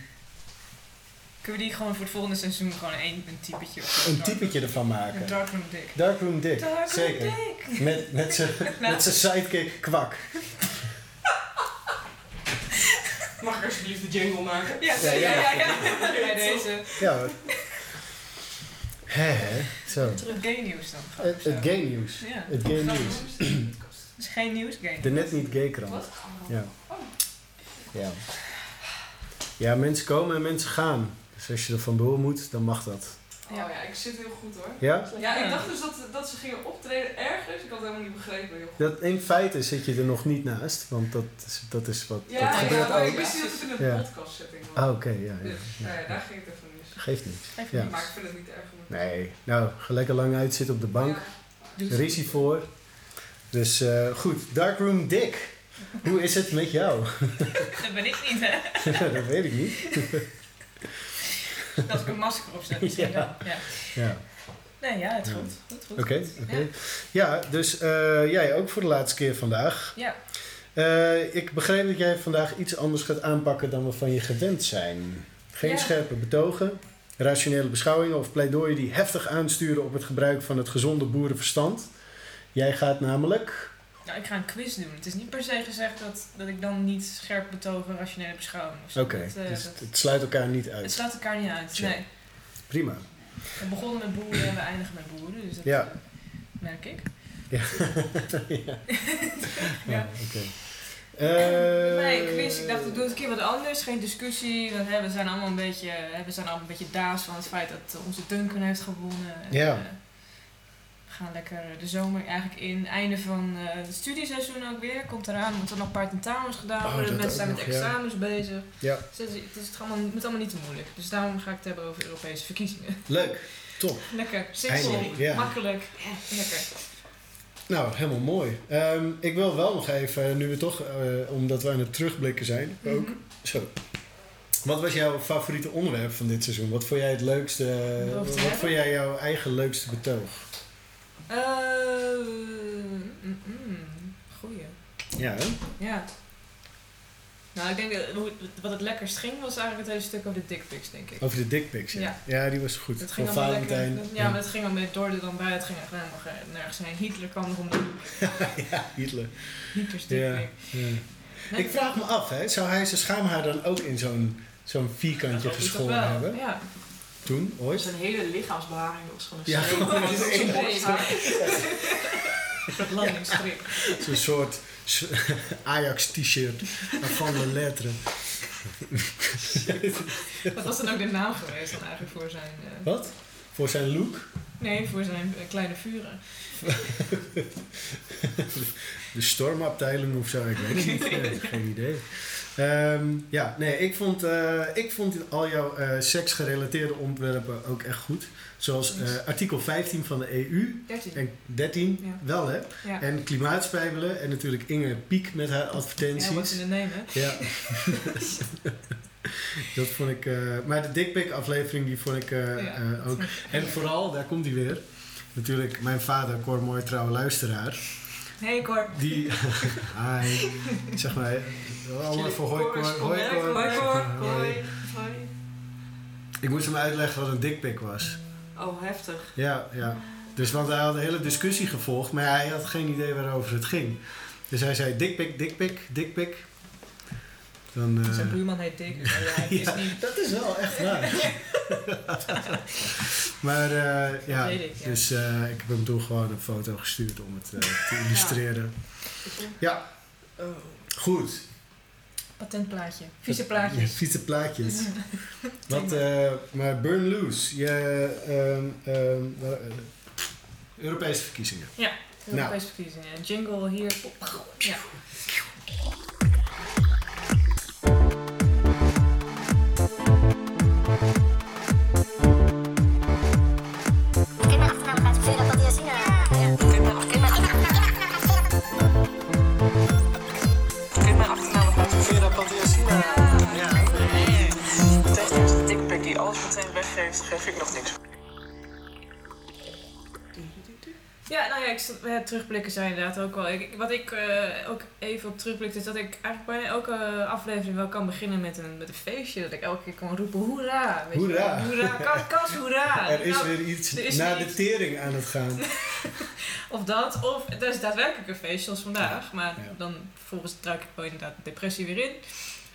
Kunnen we die gewoon voor het volgende seizoen gewoon een, een typetje of zo? Een typetje ervan Een maken. Darkroom Dick. Darkroom Dick, Darkroom zeker. Dick. Met, met zijn Nou. met zijn sidekick Kwak. Mag ik alsjeblieft de jingle maken? Ja, Ja, ja, ja. ja. ja, Bij deze. Ja. hoor. Hè, hè. Zo. Het gay nieuws dan. Het, het gay nieuws. Ja. Het gay nieuws. Het is geen nieuws, gay De net niet gay krant. Wat? Ja. Ja. Ja, mensen komen en mensen gaan. Dus als je er vandoor moet, dan mag dat. Oh ja, ik zit heel goed hoor. Ja? Ja, ik dacht dus dat, dat ze gingen optreden ergens. Ik had het helemaal niet begrepen, joh. Dat, in feite zit je er nog niet naast, want dat is, dat is wat Ja, dat ja, gebeurt ik ook. wist niet dat het in een Ja. podcast setting was. Ah, oké, ja, ja, Dus, ja. nou ja, daar ging het even mis. Geeft niks. Geeft Ja. Maar ik vind het niet erg genoeg. Nee, nou, ga lekker lang uitzitten op de bank. Ja. Er is hij voor. Dus eh, goed, Darkroom Dick. Hoe is het met jou? Dat ben ik niet, hè? dat weet ik niet. Als ik een masker opzet, Ja. Ja. Ja, Nee, ja, het Ja. goed. goed, goed oké. oké. Ja, dus eh, jij ook voor de laatste keer vandaag. Ja. Eh, ik begreep dat jij vandaag iets anders gaat aanpakken dan we van je gewend zijn. Geen Ja. scherpe betogen, rationele beschouwingen of pleidooien die heftig aansturen op het gebruik van het gezonde boerenverstand. Jij gaat namelijk. Nou, ik ga een quiz doen. Het is niet per se gezegd dat, dat ik dan niet scherp betogen rationele beschouwing. Oké, eh, dus dat- het sluit elkaar niet het uit. sluit elkaar niet uit. Tja. Nee. Prima. We begonnen met boeren en we eindigen met boeren. Dus dat Ja. eh, merk ik. Ja. ja. Ja. oké. Eh, nee, quiz. Ik dacht, ik doe het een keer wat anders. Geen discussie. Want, hè, we zijn allemaal een beetje, we zijn allemaal een beetje daas van het feit dat onze Duncan heeft gewonnen. En, Ja. eh, we gaan lekker de zomer eigenlijk in. Einde van eh, het studieseizoen ook weer. Komt eraan. Er moeten nog een paar tentamens gedaan Oh, worden. Mensen zijn ook met nog, ja. examens bezig. Ja. Dus het, is, het, is het allemaal, het moet allemaal niet te moeilijk. Dus daarom ga ik het hebben over Europese verkiezingen. Leuk, top. Lekker, simpel, ja. makkelijk. Lekker. Nou, helemaal mooi. Ehm, ik wil wel nog even, nu we toch, eh, omdat we aan het terugblikken zijn, ook. Mhm. Zo. Wat was jouw favoriete onderwerp van dit seizoen? Wat vond jij het leukste? Wat hebben? vond jij jouw eigen leukste betoog? Eh, mm, mm, goeie. Ja, hè? Ja. Nou, ik denk dat hoe, wat het lekkerst ging was eigenlijk het hele stuk over de dickpics, denk ik. Over de dickpics. Ja. Ja. ja, die was goed. Het Van ging lekker. Valentijn. Ja, maar het ging al met door dan bij. Het ging echt helemaal ge- nergens heen. Hitler kwam nog om de hoek. ja, Hitler. Hitler's dickpic. Ja. Nee, Ik vraag me af, hè, zou hij zijn schaamhaar dan ook in zo'n zo'n vierkantje geschoren hebben? Ja. Toen, ooit? Zijn hele lichaamsbeharing was gewoon een Ja, streep. gewoon Gewoon één zo'n borsthaar. Dat landingsstrip. Zo'n soort s- Ajax-t-shirt van de letteren. Wat was dan ook de naam geweest dan eigenlijk voor zijn... eh, Wat? Voor zijn look? nee, voor zijn eh, kleine vuren. De stormafdeling of zo, ik weet het niet. Geen idee. Ehm, ja, nee, ik vond, eh, ik vond al jouw eh, seksgerelateerde ontwerpen ook echt goed. Zoals eh, artikel 15 van de EU 13. en 13 Ja. wel hè. Ja. En klimaatspijbelen en natuurlijk Inge Piek met haar Ja, advertenties. name, hè? Ja. Dat vond ik... maar de dickpic aflevering, die vond ik Ja, ook... En vooral, daar komt hij weer. Natuurlijk, mijn vader, Cor, mooi trouwe luisteraar. Hey Cor. Die... Hi. Zeg maar... Allemaal voor hoi, Cor. Hoi, Cor. Hoi, Cor. Hoi. Ik moest hem uitleggen wat een dickpic was. Oh, heftig. Ja, ja. Dus want hij had een hele discussie gevolgd, maar hij had geen idee waarover het ging. Dus hij zei dikpik, dikpik, dikpik. Dan, eh, Zijn buurman heet Dick. ja, is ja, niet... dat is wel echt waar. maar eh, ja, ik, ja. dus eh, ik heb hem toen gewoon een foto gestuurd om het eh, te illustreren. Ja, Oh. goed. Patentplaatje. Vieze Ja, plaatjes. vieze plaatjes. Wat, eh, maar Burn Loose, je, ehm, ehm, eh, Europese verkiezingen. Europese verkiezingen. Jingle hier. Ja. Die alles meteen weggeeft, geef ik nog niks. Ja, nou ja, ik, eh, terugblikken zijn inderdaad ook wel. Ik, wat ik eh, ook even op terugblik is dat ik eigenlijk bijna elke aflevering wel kan beginnen met een, met een feestje. Dat ik elke keer kan roepen hoera. Weet Hoera. Hoera, kas, kas, hoera. Er is Nou, weer iets er is na weer de tering aan het gaan. Of dat, of het is daadwerkelijk een feest zoals vandaag. Maar Ja. dan vervolgens duik ik wel inderdaad de depressie weer in.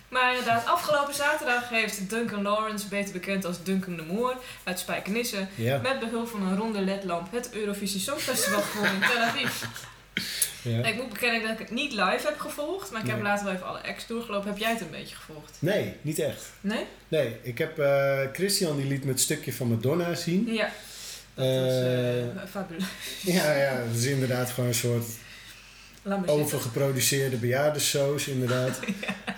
Maar inderdaad, afgelopen zaterdag heeft Duncan Lawrence, beter bekend als Duncan de Moor, uit Spijkenisse, Ja. met behulp van een ronde ledlamp het Eurovisie Songfestival gewonnen in Tel Aviv. ja. Ik moet bekennen dat ik het niet live heb gevolgd, maar ik heb later wel even alle acts doorgelopen. Heb jij het een beetje gevolgd? Nee, niet echt. Nee? Nee, ik heb eh, Christian die liet me het stukje van Madonna zien. Ja. Dat was Eh, eh fabuleus. Ja, ja, dat is inderdaad gewoon een soort. Overgeproduceerde bejaardenshows, inderdaad.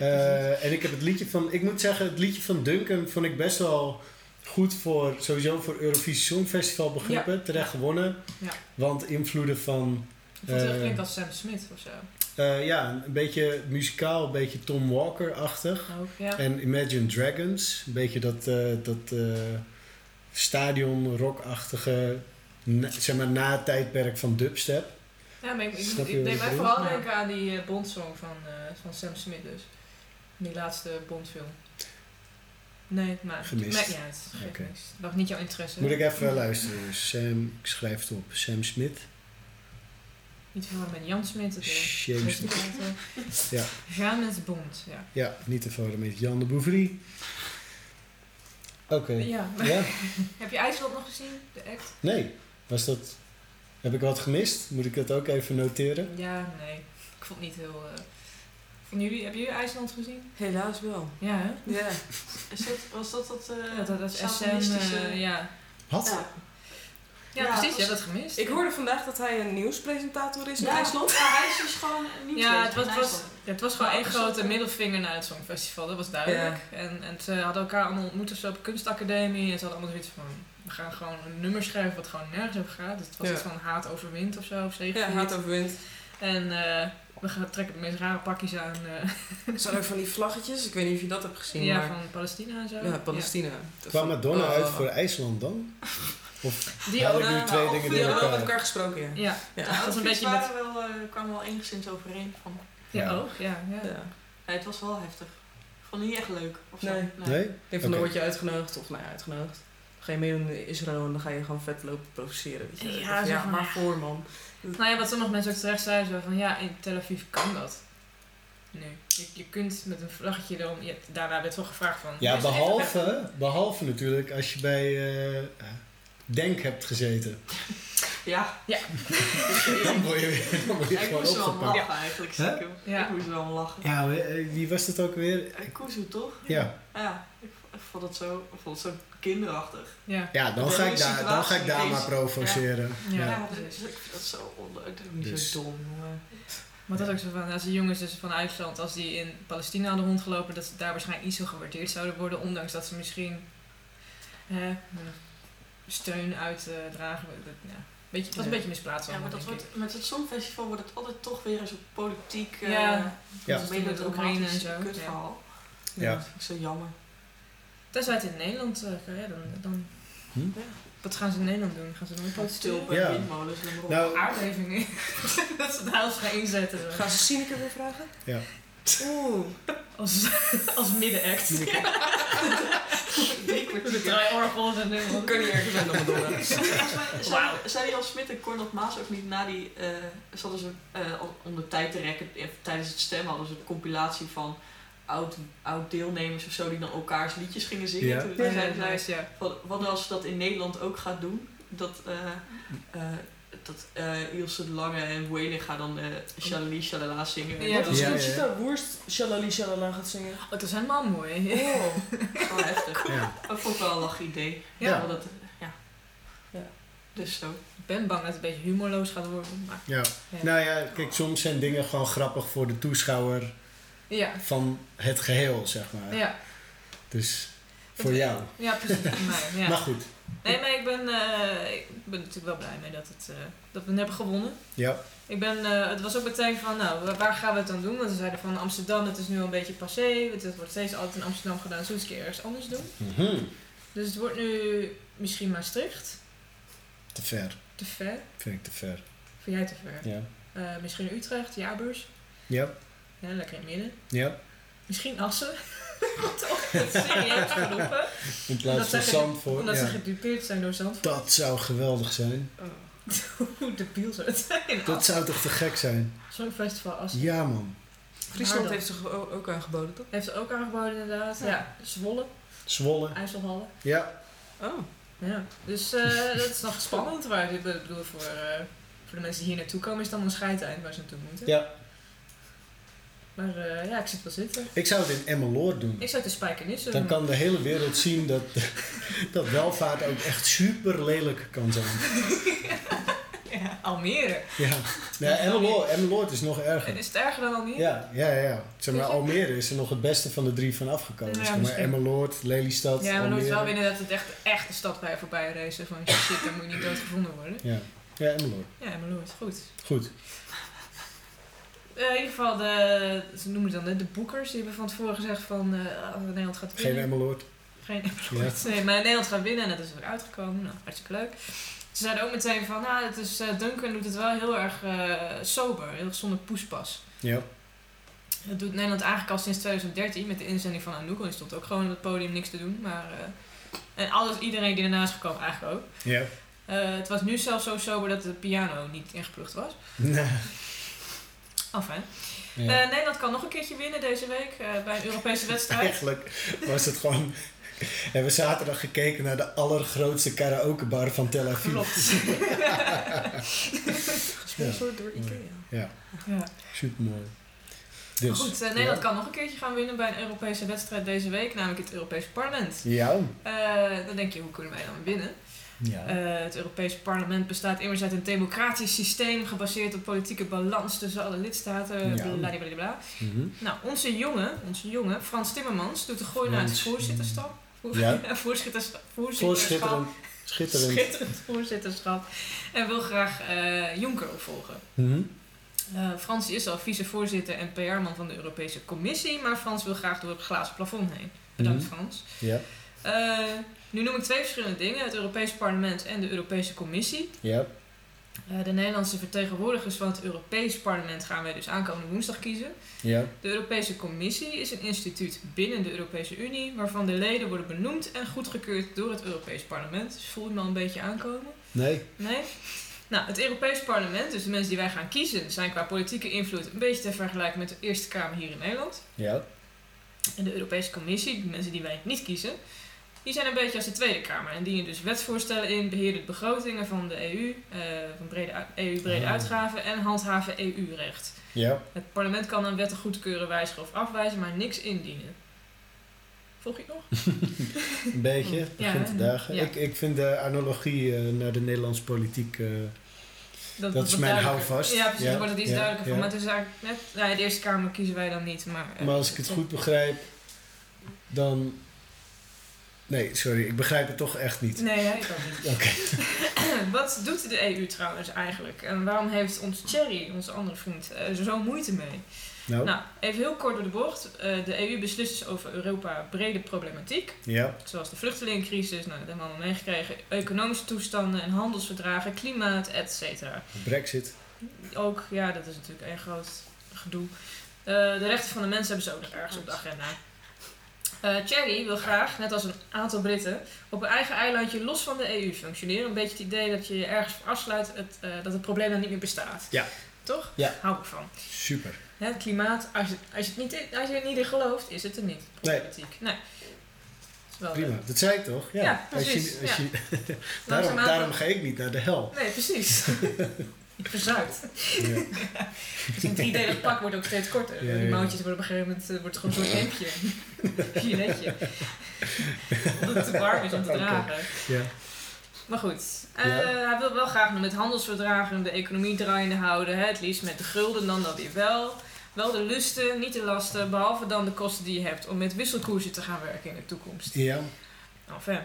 Eh, en ik heb het liedje van, ik moet zeggen, het liedje van Duncan vond ik best wel goed voor, sowieso voor Eurovisie Songfestival begrippen. Terecht gewonnen. Ja. Want invloeden van, Ik vond het eh, klinkt als Sam Smith of zo. eh, ja, een beetje muzikaal, een beetje Tom Walker-achtig. Ja. En Imagine Dragons, een beetje dat, eh, dat eh, stadion rockachtige, zeg maar na het tijdperk van dubstep. Ja, maar ik, je ik deed mij vooral denken aan die eh, Bond-song van, eh, van Sam Smith dus. Die laatste Bond-film. Nee, maar Gemist. het maakt niet uit. Niks. Niet jouw interesse. Moet ik even luisteren. Sam, ik schrijf het op. Sam Smith. Niet verwarren met Jan Smit. James Smith. Ja. Gaan met Bond, ja. Ja, niet te verwarren met Jan de Bouvry. Oké. Ja. Ja? Heb je IJsland nog gezien? De act? Nee. Was dat... Heb ik wat gemist? Moet ik dat ook even noteren? Ja, nee. Ik vond het niet heel... eh jullie, hebben jullie IJsland gezien? Helaas wel. Ja, hè? Ja. Is dat, was dat dat eh Ja, dat, dat is SM, eh, ja. Wat? Ja. Ja, Ja, precies. Je hebt dat gemist. Ik hoorde vandaag dat hij een nieuwspresentator is in IJsland. Ja, hij is dus gewoon niet Ja, het was, het was gewoon één grote middelvinger naar het Songfestival, dat was duidelijk. En, en ze hadden elkaar allemaal ontmoet of zo op de kunstacademie. En ze hadden allemaal zoiets van, we gaan gewoon een nummer schrijven wat gewoon nergens over gaat. Dus het was Ja. iets van haat overwint of zo, of Ja, haat overwint. En eh, we gaan trekken de meest rare pakjes aan. eh, Er zijn ook van die vlaggetjes. Ik weet niet of je dat hebt gezien. ja, maar... van Palestina en zo. Ja, Palestina. Kwam Madonna uit Oh. voor IJsland dan? Of Ja. Die nu Nou, twee dingen die wel met elkaar? elkaar gesproken, ja. Ja, Ja. dat was een beetje met... wel, eh, kwamen wel enigszins overeen van. Ja, Ja. ook. Ja, ja. Ja. Nee, het was wel heftig. Ik vond het niet echt leuk. Of zo. Nee. Nee? Ik denk van, Oké. dan word je uitgenodigd, of nou ja, uitgenodigd. Dan ga je meedoen in Israël en dan ga je gewoon vet lopen provoceren. Weet je. Ja, ja, ja van- waarvoor man? Nou ja, wat sommige mensen ook terecht zeiden, zo van ja, in Tel Aviv kan dat. Nee, je, je kunt met een vlaggetje erom, je, daarna werd wel gevraagd van... Ja, behalve, behalve natuurlijk als je bij eh, Denk hebt gezeten. Ja, Dan word je, dan word je ik gewoon moest wel lachen eigenlijk. Stiekem. Ja. Ik moest wel lachen. Ja, eh, wie was dat ook weer? Kuzu toch? Ja, Ja, ik, ik vond het zo, ik vond het zo kinderachtig. Ja, ja dan, ga ik daar, dan ga ik daar maar is- provoceren. Ja. Ja. Ja, precies. dus ik vind dat zo onleuk. Dat is niet Dus. zo dom, maar dat ook zo van, als die jongens dus van IJsland, als die in Palestina hadden rondgelopen, dat ze daar waarschijnlijk niet zo gewaardeerd zouden worden, ondanks dat ze misschien eh, steun uitdragen. Dat, ja. Beetje, het was een Ja. beetje misplaatst Ja, maar dat wordt, met het Songfestival wordt het altijd toch weer zo politiek. eh Ja. Ja. Een Met beetje Oekraïne en zo, kutverhaal. Ja. Dat vind ik zo jammer. Tenzij het in Nederland, eh, kan, ja, dan, dan Hm? ja. Wat gaan ze in Nederland doen? Gaan ze dan Stil protesteren? bij Ja. windmolens en maar op. Nou, Aardbevingen. dat ze het huis gaan inzetten. Gaan ze Sineke weer vragen? ja. Oeh. Als, als middenact. Drie De kwartier. draaiorgels en dingen. Kan niet ergens zijn dan Madonna. Mij zei, zei Jan Smit en Cornel Maas ook niet na die... eh ze hadden ze, eh, al- om de tijd te rekken, tijdens het stemmen hadden ze een compilatie van oud, oud deelnemers of zo die dan elkaars liedjes gingen zingen. Ja. Toen Ja, zeiden zij, nice, ja. wat, wat als dat in Nederland ook gaat doen? Dat, eh eh dat eh Ilse de Lange en Welinga dan eh Shalali Shalala zingen. Ja, Wat als Ja, ja, Conchita Woerst Shalali Shalala gaat zingen? Oh, dat is helemaal mooi. Oh. Wel heftig. Ja. Dat vond ik wel een lach idee. Ja. Dat, ja. Ja. Dus zo. Ik ben bang dat het een beetje humorloos gaat worden. Maar ja. Ja. Nou ja, kijk, soms zijn dingen gewoon grappig voor de toeschouwer ja, van het geheel, zeg maar. ja, Dus voor jou. ja, precies. voor mij, ja. Maar goed, Nee, maar ik ben, eh, ik ben natuurlijk wel blij mee dat, het, eh, dat we het hebben gewonnen. ja. Ik ben, eh, het was ook meteen van, nou, wa- waar gaan we het dan doen? Want ze zeiden van Amsterdam, het is nu al een beetje passé. Het, wordt steeds altijd in Amsterdam gedaan. We eens een keer ergens anders doen? Mhm. Dus het wordt nu misschien Maastricht. Te ver. Te ver. Vind ik te ver. Vind jij te ver? Ja. Misschien Utrecht, Jaarbeurs. Ja. Ja, lekker in het midden. Ja. Misschien Assen. Toch? Serieus geroepen. In plaats Dat van Zandvoort. Omdat Ja. ze gedupeerd zijn door Zandvoort. Dat zou geweldig zijn. Hoe debiel zou het zijn? Dat zou toch te gek zijn? Zo'n festival Assen. Ja, man. Friesland heeft o- ook aangeboden, toch? Heeft ze ook aangeboden inderdaad. Ja, Ja. Zwolle, Zwolle. IJsselhallen. Ja. Oh. Ja, dus eh, dat is nog spannend. Waar ik bedoel, voor, eh, voor de mensen die hier naartoe komen is het dan een scheideind waar ze naartoe moeten. Ja. Maar eh, ja, ik zit wel zitten. Ik zou het in Emmeloord doen. Ik zou het de spijkenissen Dan kan de hele wereld zien dat, dat welvaart ook echt super lelijk kan zijn. Ja, Almere. Ja. ja Emmeloord, Emmeloord is nog En erger. is het erger dan Almere? Ja, ja, ja. Zeg maar? Almere is er nog het beste van de drie van afgekomen. Ja, zeg maar. Emmeloord, Lelystad, Ja, maar nooit Almere. wel weer inderdaad het echt, echt de stad bij voorbij racen. Van shit, dan moet je niet doodgevonden worden. Ja. ja, Emmeloord. Ja, nooit. Goed. Goed. Eh, in ieder geval, de, ze noemen het dan de boekers. Die hebben van tevoren gezegd van als Nederland gaat Geen winnen. Emmeloord. Geen Emmeloord. Nee, maar Nederland gaat winnen en dat is er uitgekomen. Nou, hartstikke leuk. Ze zeiden ook meteen van, nou, het is, eh, Duncan doet het wel heel erg sober. Heel erg zonder poespas. Ja. Dat doet Nederland eigenlijk al sinds 2013 met de inzending van Anouk. Die stond ook gewoon op het podium niks te doen. Maar, en alles, iedereen die ernaast gekomen eigenlijk ook. Ja. Het was nu zelfs zo sober dat de piano niet ingeplucht was. Nee. Enfin. Ja. Eh, Nederland kan nog een keertje winnen deze week eh, bij een Europese wedstrijd. Eigenlijk was het gewoon... En we zaterdag gekeken naar de allergrootste karaokebar van Tel Aviv. Klopt. Gesponsord door Ikea. Ja, ja. supermooi. Dus, goed, eh, Nederland ja. kan nog een keertje gaan winnen bij een Europese wedstrijd deze week, namelijk het Europese parlement. Ja. Eh, dan denk je, hoe kunnen wij dan winnen? Ja. Eh, het Europese parlement bestaat immers uit een democratisch systeem gebaseerd op politieke balans tussen alle lidstaten. Ja. Bladibladibla. Mhm. Nou, onze jongen, onze jongen, Frans Timmermans, doet de gooi naar het voorzitterschap. Voor- Ja. voorzitterschap. Voor Voorzitterschap. schitterend. Voorzitterschap. En wil graag eh, Juncker opvolgen. Mhm. Eh, Frans is al vicevoorzitter en PR-man van de Europese Commissie, maar Frans wil graag door het glazen plafond heen. Bedankt Mhm. Frans. Ja. Nu noem ik twee verschillende dingen, het Europese parlement en de Europese Commissie. Ja. Eh, de Nederlandse vertegenwoordigers van het Europees parlement gaan wij dus aankomende woensdag kiezen. Ja. De Europese Commissie is een instituut binnen de Europese Unie, waarvan de leden worden benoemd en goedgekeurd door het Europees parlement. Dus voel je me al een beetje aankomen? Nee. Nee? Nou, het Europees Parlement, dus de mensen die wij gaan kiezen, zijn qua politieke invloed een beetje te vergelijken met de Eerste Kamer hier in Nederland. Ja. En de Europese Commissie, de mensen die wij niet kiezen, die zijn een beetje als de Tweede Kamer en dienen dus wetsvoorstellen in, beheerden de begrotingen van de EU, eh, van brede, EU-brede Ah. uitgaven en handhaven EU-recht. Ja. Het parlement kan dan wetten goedkeuren, wijzigen of afwijzen, maar niks indienen. Volg je nog? Een beetje. Het Ja, begint te dagen. Ja. Ik, ik vind de analogie eh, naar de Nederlandse politiek... eh, Dat is mijn houvast. Ja, precies, Ja, dan wordt het iets ja, duidelijker van. Maar het is eigenlijk net, nou, de Eerste Kamer kiezen wij dan niet, maar... maar als ik het goed begrijp, dan Nee, sorry, ik begrijp het toch echt niet. Nee, ik ook niet. Oké. Wat doet de EU trouwens eigenlijk? En waarom heeft ons Thierry, onze andere vriend, eh, er zo moeite mee? Nou, Nou, even heel kort door de bocht. Eh, de EU beslist dus over Europa brede problematiek. ja. Zoals de vluchtelingencrisis, nou, dat hebben we allemaal meegekregen. Economische toestanden en handelsverdragen, klimaat, et cetera. Brexit. Ook, ja, dat is natuurlijk een groot gedoe. Eh, de rechten van de mensen hebben ze ook nog ergens op de agenda. Eh Thierry wil graag, net als een aantal Britten, op een eigen eilandje los van de EU functioneren. Een beetje het idee dat je je ergens voor afsluit het, eh, dat het probleem dan niet meer bestaat. Ja. Toch? Ja. Hou ik van. Super. Het klimaat, als je, als, je het niet, in- als je er niet in gelooft, is het er niet. Politiek. Nee. Wel Prima. Dat zei ik toch? Ja. Ja, Als je- precies, als je- daarom, daarom ga ik niet naar de hel. Nee, precies. Verzuikt. Ja. Dus een driedelig pak wordt ook steeds korter. Ja, Die mouwtjes worden op een gegeven moment eh, wordt gewoon zo'n hemdje. Giletje. Omdat het te warm is om te dragen. Ja. Maar goed, eh, hij wil wel graag nog met handelsverdragen de economie draaiende houden. Hè? Het liefst met de gulden dan dat weer wel. Wel de lusten, niet de lasten, behalve dan de kosten die je hebt om met wisselkoersen te gaan werken in de toekomst. Ja. Enfin.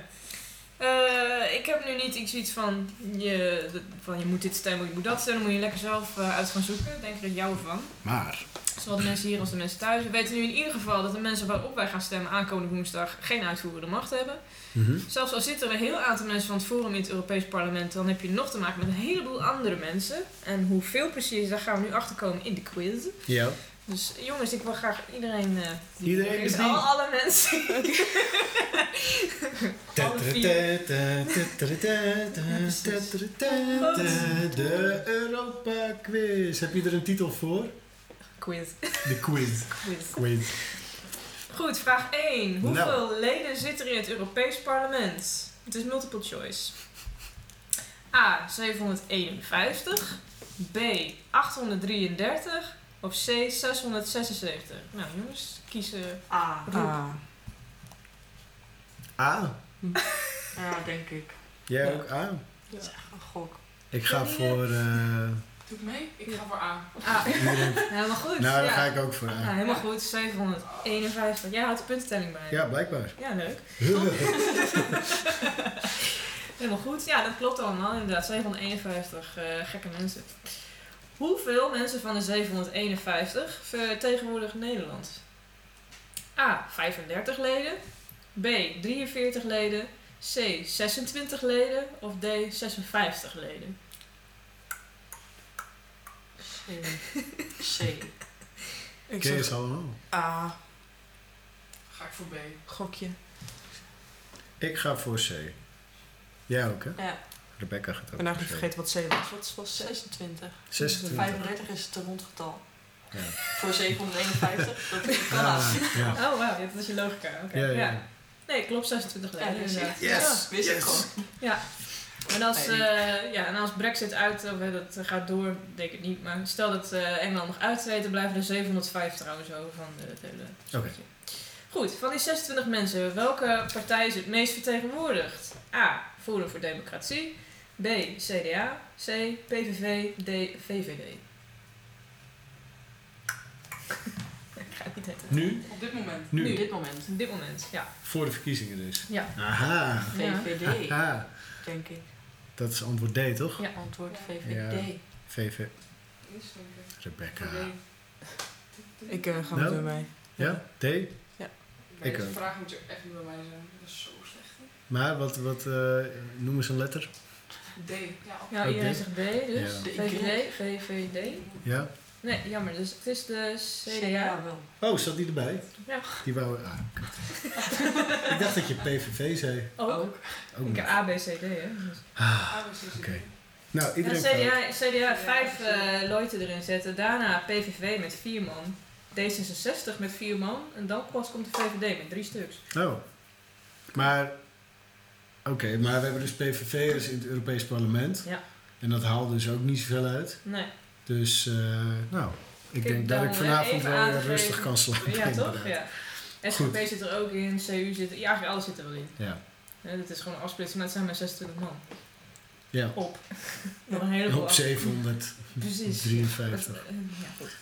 Eh, ik heb nu niet iets van je, van je moet dit stemmen, je moet dat stemmen, moet je lekker zelf eh, uit gaan zoeken. Denk er het jou van. Maar. Zowel de mensen hier als de mensen thuis. We weten nu in ieder geval dat de mensen waarop wij gaan stemmen aankomende woensdag geen uitvoerende macht hebben. Mhm. Zelfs al zitten er een heel aantal mensen van het Forum in het Europees Parlement, dan heb je nog te maken met een heleboel andere mensen. En hoeveel precies, daar gaan we nu achter komen in de quiz. Ja. Dus jongens, ik wil graag iedereen. eh die Iedereen is al alle mensen. De Europa Quiz. Heb je er een titel voor? Quiz. De quiz. Quiz. Quiz. Goed, vraag 1. Hoeveel Nou. leden zitten er in het Europees Parlement? Het is multiple choice. A. 751. B. 833. Of C. 676. Nou jongens, kiezen. Ah. A. ja, denk ik. Jij Ja. ook A? Dat is echt een gok. Ik ga Ja, voor... eh, Doe ik mee? Ik ga voor A. A. Helemaal goed. Nou, dan ja. ga ik ook voor Ja, A. helemaal goed. 751. Jij houdt de puntentelling bij. Ja, blijkbaar. Ja, leuk. Helemaal goed. Ja, dat klopt allemaal. Inderdaad, 751 eh, gekke mensen. Hoeveel mensen van de 751 vertegenwoordigen Nederland? A. 35 leden. B. 43 leden. C. 26 leden. Of D. 56 leden. C. C. Ik Ken je zeg ze allemaal? A. Ga ik voor B. Gokje. Ik ga voor C. Jij ook, hè? Ja, Rebecca gaat Ik ook ben eigenlijk vergeten wat C was. Wat was C? 26. 26. 35 is het rondgetal. Ja. Voor 751, dat kan Ah, af. ja. Oh, wauw. Dat is je logica. Oké. Ja, ja. Nee, klopt. 26 Ja, leden. dus inderdaad. Yes, Ja, wist ik yes. gewoon. Ja. En als, eh, ja, en als Brexit uit, of eh, dat gaat door, denk ik niet. Maar stel dat eh, Engeland nog uittreedt, dan blijven er 705 trouwens over van de, het hele Oké. Goed, van die 26 mensen, welke partij is het meest vertegenwoordigd? A. Forum voor Democratie. B. CDA. C. PVV. D. VVD. ik ga niet weten. Nu? Op dit moment. Nu. Op dit moment. Op dit moment, ja. Voor de verkiezingen dus. Ja. Aha. Ja. VVD, Aha. denk ik. Dat is antwoord D, toch? Ja. Antwoord VVD. VV. Rebecca. Ik eh, ga met u mee. Ja? D? Ja. Ik ook. vraag moet je echt niet bij mij zijn. Dat is zo slecht. Maar wat, wat eh, noem eens een letter. D. Ja, Ja, iedereen D? zegt D, dus. Ja. VVD, VVD. Ja? Nee, jammer. Dus het is de CDA. CDA wel. Oh, zat die erbij? Ja. Die wou... Ah, ik dacht dat je PVV zei. Ook. Ook. Ook Ik heb A, B, C, D, hè. Dus. Ah, Oké. Nou, iedereen. CDA, CDA vijf eh Leute erin zetten. Daarna PVV met vier man. D66 met vier man. En dan pas komt de VVD met drie stuks. Oh. Maar... Oké, maar we hebben dus PVV'ers in het Europees Parlement. Ja. En dat haalt dus ook niet zoveel uit. Nee. Dus, eh, nou... Ik denk dat ik vanavond wel rustig kan slapen. Ja, toch? Ja. SGP zit er ook in. CU zit er. Ja, eigenlijk alles zit er wel in. Ja. Dat is gewoon een afsplitsing, maar het zijn maar 26 man. Ja. Op. Nog een heleboel Op af- 753. Precies. Eh, ja, goed.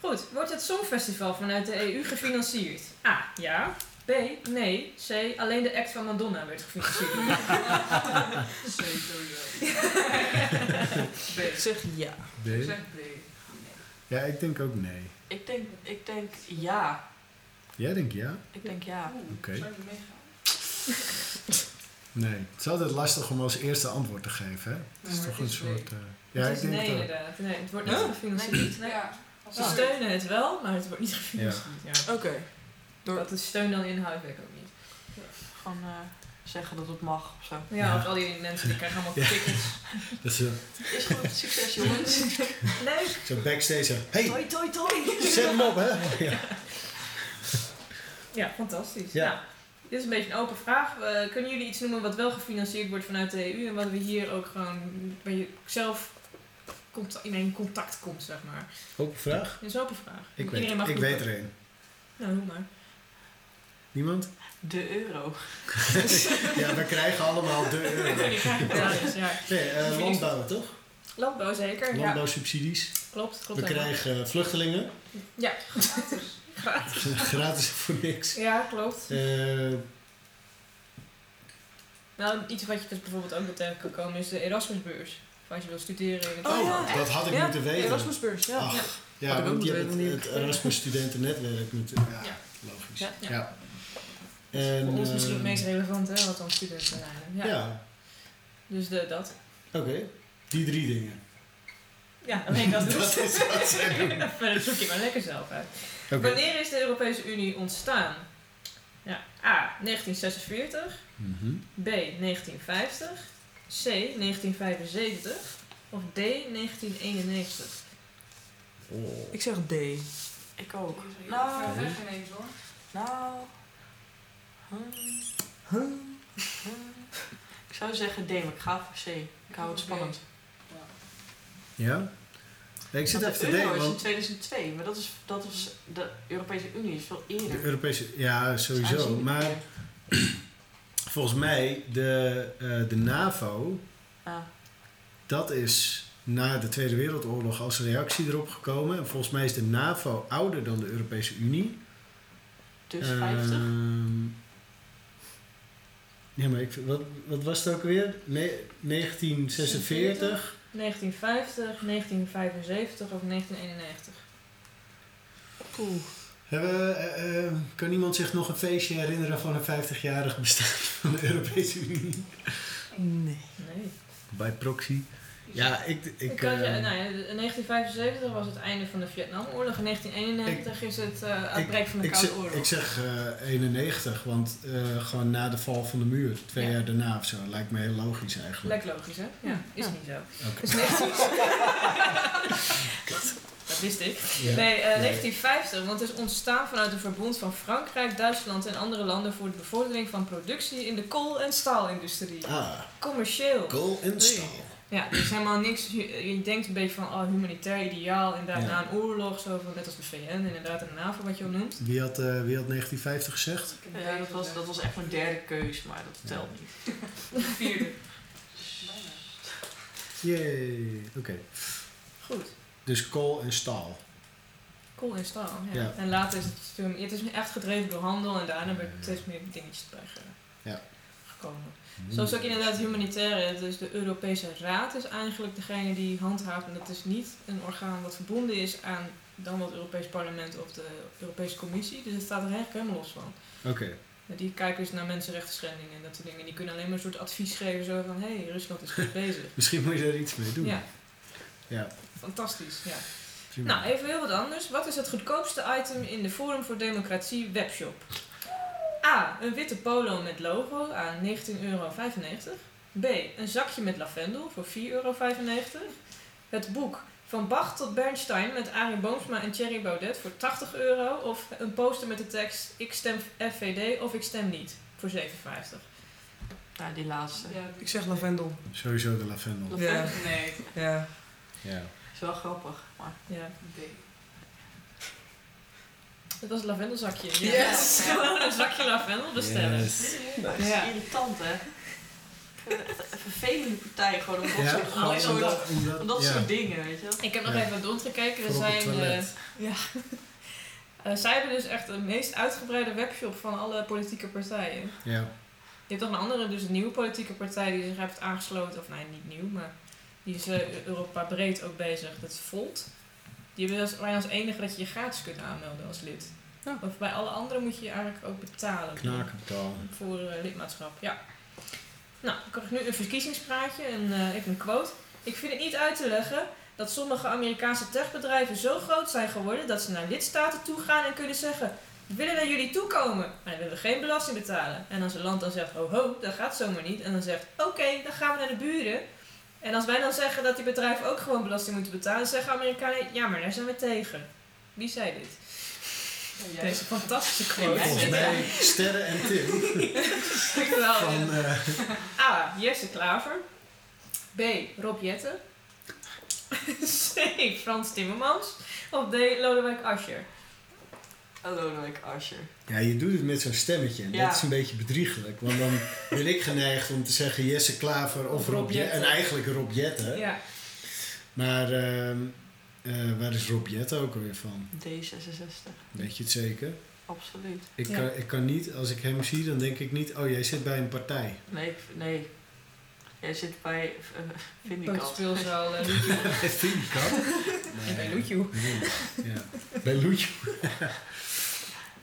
Goed, wordt het Songfestival vanuit de EU gefinancierd? A. Ja. B. B. Nee. C. Alleen de act van Madonna werd gefinancierd. Ik zeg ja. B. Ik zeg B. Ja, ik denk ook nee. Ik denk, ik denk ja. Jij denkt ja? Ik denk ja. Oké. Nee. Het is altijd lastig om als eerste antwoord te geven, hè? Het is maar toch het een soort... eh, ja, het ik denk nee, inderdaad. Nee, het wordt Huh? niet gefinancierd. Nee. Ja. Ze steunen het wel, maar het wordt niet gefinancierd. Ja. Oké. Door- Dat de steun dan inhoudt, weet ik ook niet. Gewoon eh, zeggen dat het mag of zo. Ja, Ja. of al die mensen die krijgen allemaal Ja. tickets. Dat is Is goed, succes jongens. Leuk! zo backstage. Hey, Toi, toi, toi. zet hem op, hè? Ja. Ja, fantastisch. Ja. Nou, dit is een beetje een open vraag. Eh, kunnen jullie iets noemen wat wel gefinancierd wordt vanuit de EU en wat we hier ook gewoon waar je zelf in contact komt, zeg maar? Open vraag? Dat is een open vraag. Ik Iedereen weet, mag ik weet er een. Nou, doe maar. Niemand? De euro. Ja, we krijgen allemaal de euro. is, ja. Nee, eh, landbouw, toch? Landbouw zeker, ja. Landbouwsubsidies. Klopt, klopt. We krijgen vluchtelingen. Ja. Gratis. Gratis voor niks. Ja, klopt. Eh, Nou, iets wat je dus bijvoorbeeld ook wel tegen kan komen is de Erasmusbeurs. Of als je wil studeren in het Oh, oh, ja. dat had ik Ja, moeten weten. Erasmusbeurs, ja. Ach, Ja. ja, Had ik ook want je hebt weten, het, het Erasmus Studentennetwerk natuurlijk. Ja, Ja. logisch. Ja, Ja. ja. En, Voor ons misschien eh, het meest relevant, hè, wat dan studenten zijn. Ja, Ja. Dus de, dat. oké. Die drie dingen. Ja, alleen dat Dat dus. is wat. Verder zoek je maar lekker zelf uit. Wanneer is de Europese Unie ontstaan? Ja, A. 1946. Mhm. B. 1950. C. 1975. Of D. 1991. Oh. Ik zeg D. Ik ook. Nou, ineens hoor. nou. Ik zou zeggen D, maar ik ga voor C. Ik hou het spannend. Ja? Nee, ik zit Want even te de euro denken, is in want 2002, maar dat is, dat is de Europese Unie is veel de eerder. Europese... Ja, sowieso. Aanzienlijk Maar volgens mij, de, eh, de NAVO, Ah, dat is na de Tweede Wereldoorlog als reactie erop gekomen. En volgens mij is de NAVO ouder dan de Europese Unie. dus 50. Ehm, ja, maar ik, wat, wat was het ook weer? Ne 1946? 1950, 1975 of 1991. Poeh. Hebben, eh, eh, kan iemand zich nog een feestje herinneren van een 50-jarig bestaan van de Europese Unie? Nee. Nee. Bij proxy? Ja, ik... Ik ik kan je, eh, nou ja, in 1975 was het einde van de Vietnamoorlog. In 1991 is het eh uitbrek van de Koude zeg, Oorlog. ik zeg eh, 91, want eh, gewoon na de val van de muur, twee Ja. jaar daarna of zo, lijkt me heel logisch eigenlijk. Lijkt logisch, hè? Ja, is Ja. niet zo. Oké. Dus 19... Dat wist ik. Ja. Nee, eh, Ja. 1950, want het is ontstaan vanuit een verbond van Frankrijk, Duitsland en andere landen voor de bevordering van productie in de kool- en staalindustrie. Ah, Commercieel. kool en staal. Ja, er is helemaal niks. Je, denkt een beetje van oh, humanitair ideaal, inderdaad, Ja. na een oorlog, zo van, net als de VN, inderdaad, en de NAVO, wat je al noemt. Wie had, eh, wie had 1950 gezegd? Ja, dat was, dat was echt mijn derde keus, maar dat telt niet. Vierde. Yay, oké. Goed. Dus kool en staal. Kool en staal, ja. Ja. En later is het, toen- het is echt gedreven door handel en daarna ben ik steeds meer dingetjes erbij Ja. gekomen. Zoals ook inderdaad humanitaire, dus de Europese Raad is eigenlijk degene die handhaaft. En dat is niet een orgaan wat verbonden is aan dan het Europees Parlement of de Europese Commissie. Dus het staat er eigenlijk helemaal los van. Oké, Die kijken dus naar mensenrechten schendingen en dat soort dingen. Die kunnen alleen maar een soort advies geven zo van, hé, hey, Rusland is goed bezig. misschien moet je er iets mee doen. Ja, Ja, fantastisch. Ja. prima. Nou, even heel wat anders. Wat is het goedkoopste item in de Forum voor Democratie webshop? A. Een witte polo met logo aan 19,95 euro. B. Een zakje met lavendel voor 4,95 euro. Het boek Van Bach tot Bernstein met Arie Boomsma en Thierry Baudet voor 80 euro. Of een poster met de tekst Ik stem FVD of ik stem niet voor 57. Ja, die laatste. Ik zeg lavendel. Sowieso de lavendel. Ja. Nee. Ja. Ja. Is wel grappig, maar... Ja. Dat was lavendelzakje. Yes. Gewoon een zakje lavendel bestellen. Yes. Dat is Ja. irritant, hè? Een vervelende partij gewoon om dat Ja, soort, om gewoon dat soort, om dat ja. soort dingen, weet je wel. Ik heb nog Ja. even rondgekeken. Er Voor op het zijn, eh, ja. Eh, zij hebben dus echt de meest uitgebreide webshop van alle politieke partijen. Ja. Je hebt nog een andere, dus een nieuwe politieke partij die zich heeft aangesloten. Of nee, niet nieuw, maar die is eh, Europa breed ook bezig. Dat is Volt. Die hebben als, alleen als enige dat je je gratis kunt aanmelden als lid. Ja. Of bij alle anderen moet je je eigenlijk ook betalen. Knakenbetaal. Voor eh, lidmaatschap, ja. Nou, dan krijg ik nu een verkiezingspraatje en eh, even een quote. Ik vind het niet uit te leggen dat sommige Amerikaanse techbedrijven zo groot zijn geworden dat ze naar lidstaten toe gaan en kunnen zeggen: We willen naar jullie toe komen, maar dan willen we geen belasting betalen. En als een land dan zegt: Ho ho, dat gaat zomaar niet. En dan zegt: Oké, dan gaan we naar de buren. En als wij dan zeggen dat die bedrijven ook gewoon belasting moeten betalen, zeggen Amerikanen: Ja, maar daar zijn we tegen. Wie zei dit? Deze fantastische quote. Volgens mij Sterren en Tim. Van, eh, A. Jesse Klaver. B. Rob Jetten. C. Frans Timmermans. Of D. Lodewijk Asscher. Lodewijk Asscher. ja, je doet het met zo'n stemmetje. En Ja. dat is een beetje bedriegelijk. Want dan ben ik geneigd om te zeggen Jesse Klaver of Of Rob Rob Jetten. En eigenlijk Rob Jetten. Ja. Maar ehm, eh, waar is Rob Jetten ook alweer van? D66. Weet je het zeker? Absoluut. Ik, Ja. kan, ik kan niet, als ik hem zie, dan denk ik niet, oh jij zit bij een partij. Nee, nee. Jij zit bij uh, Vindicat. Peuterspeelzaal uh, Loetje. Vind ik dat? En bij Loetje. Ja. Bij Loetje.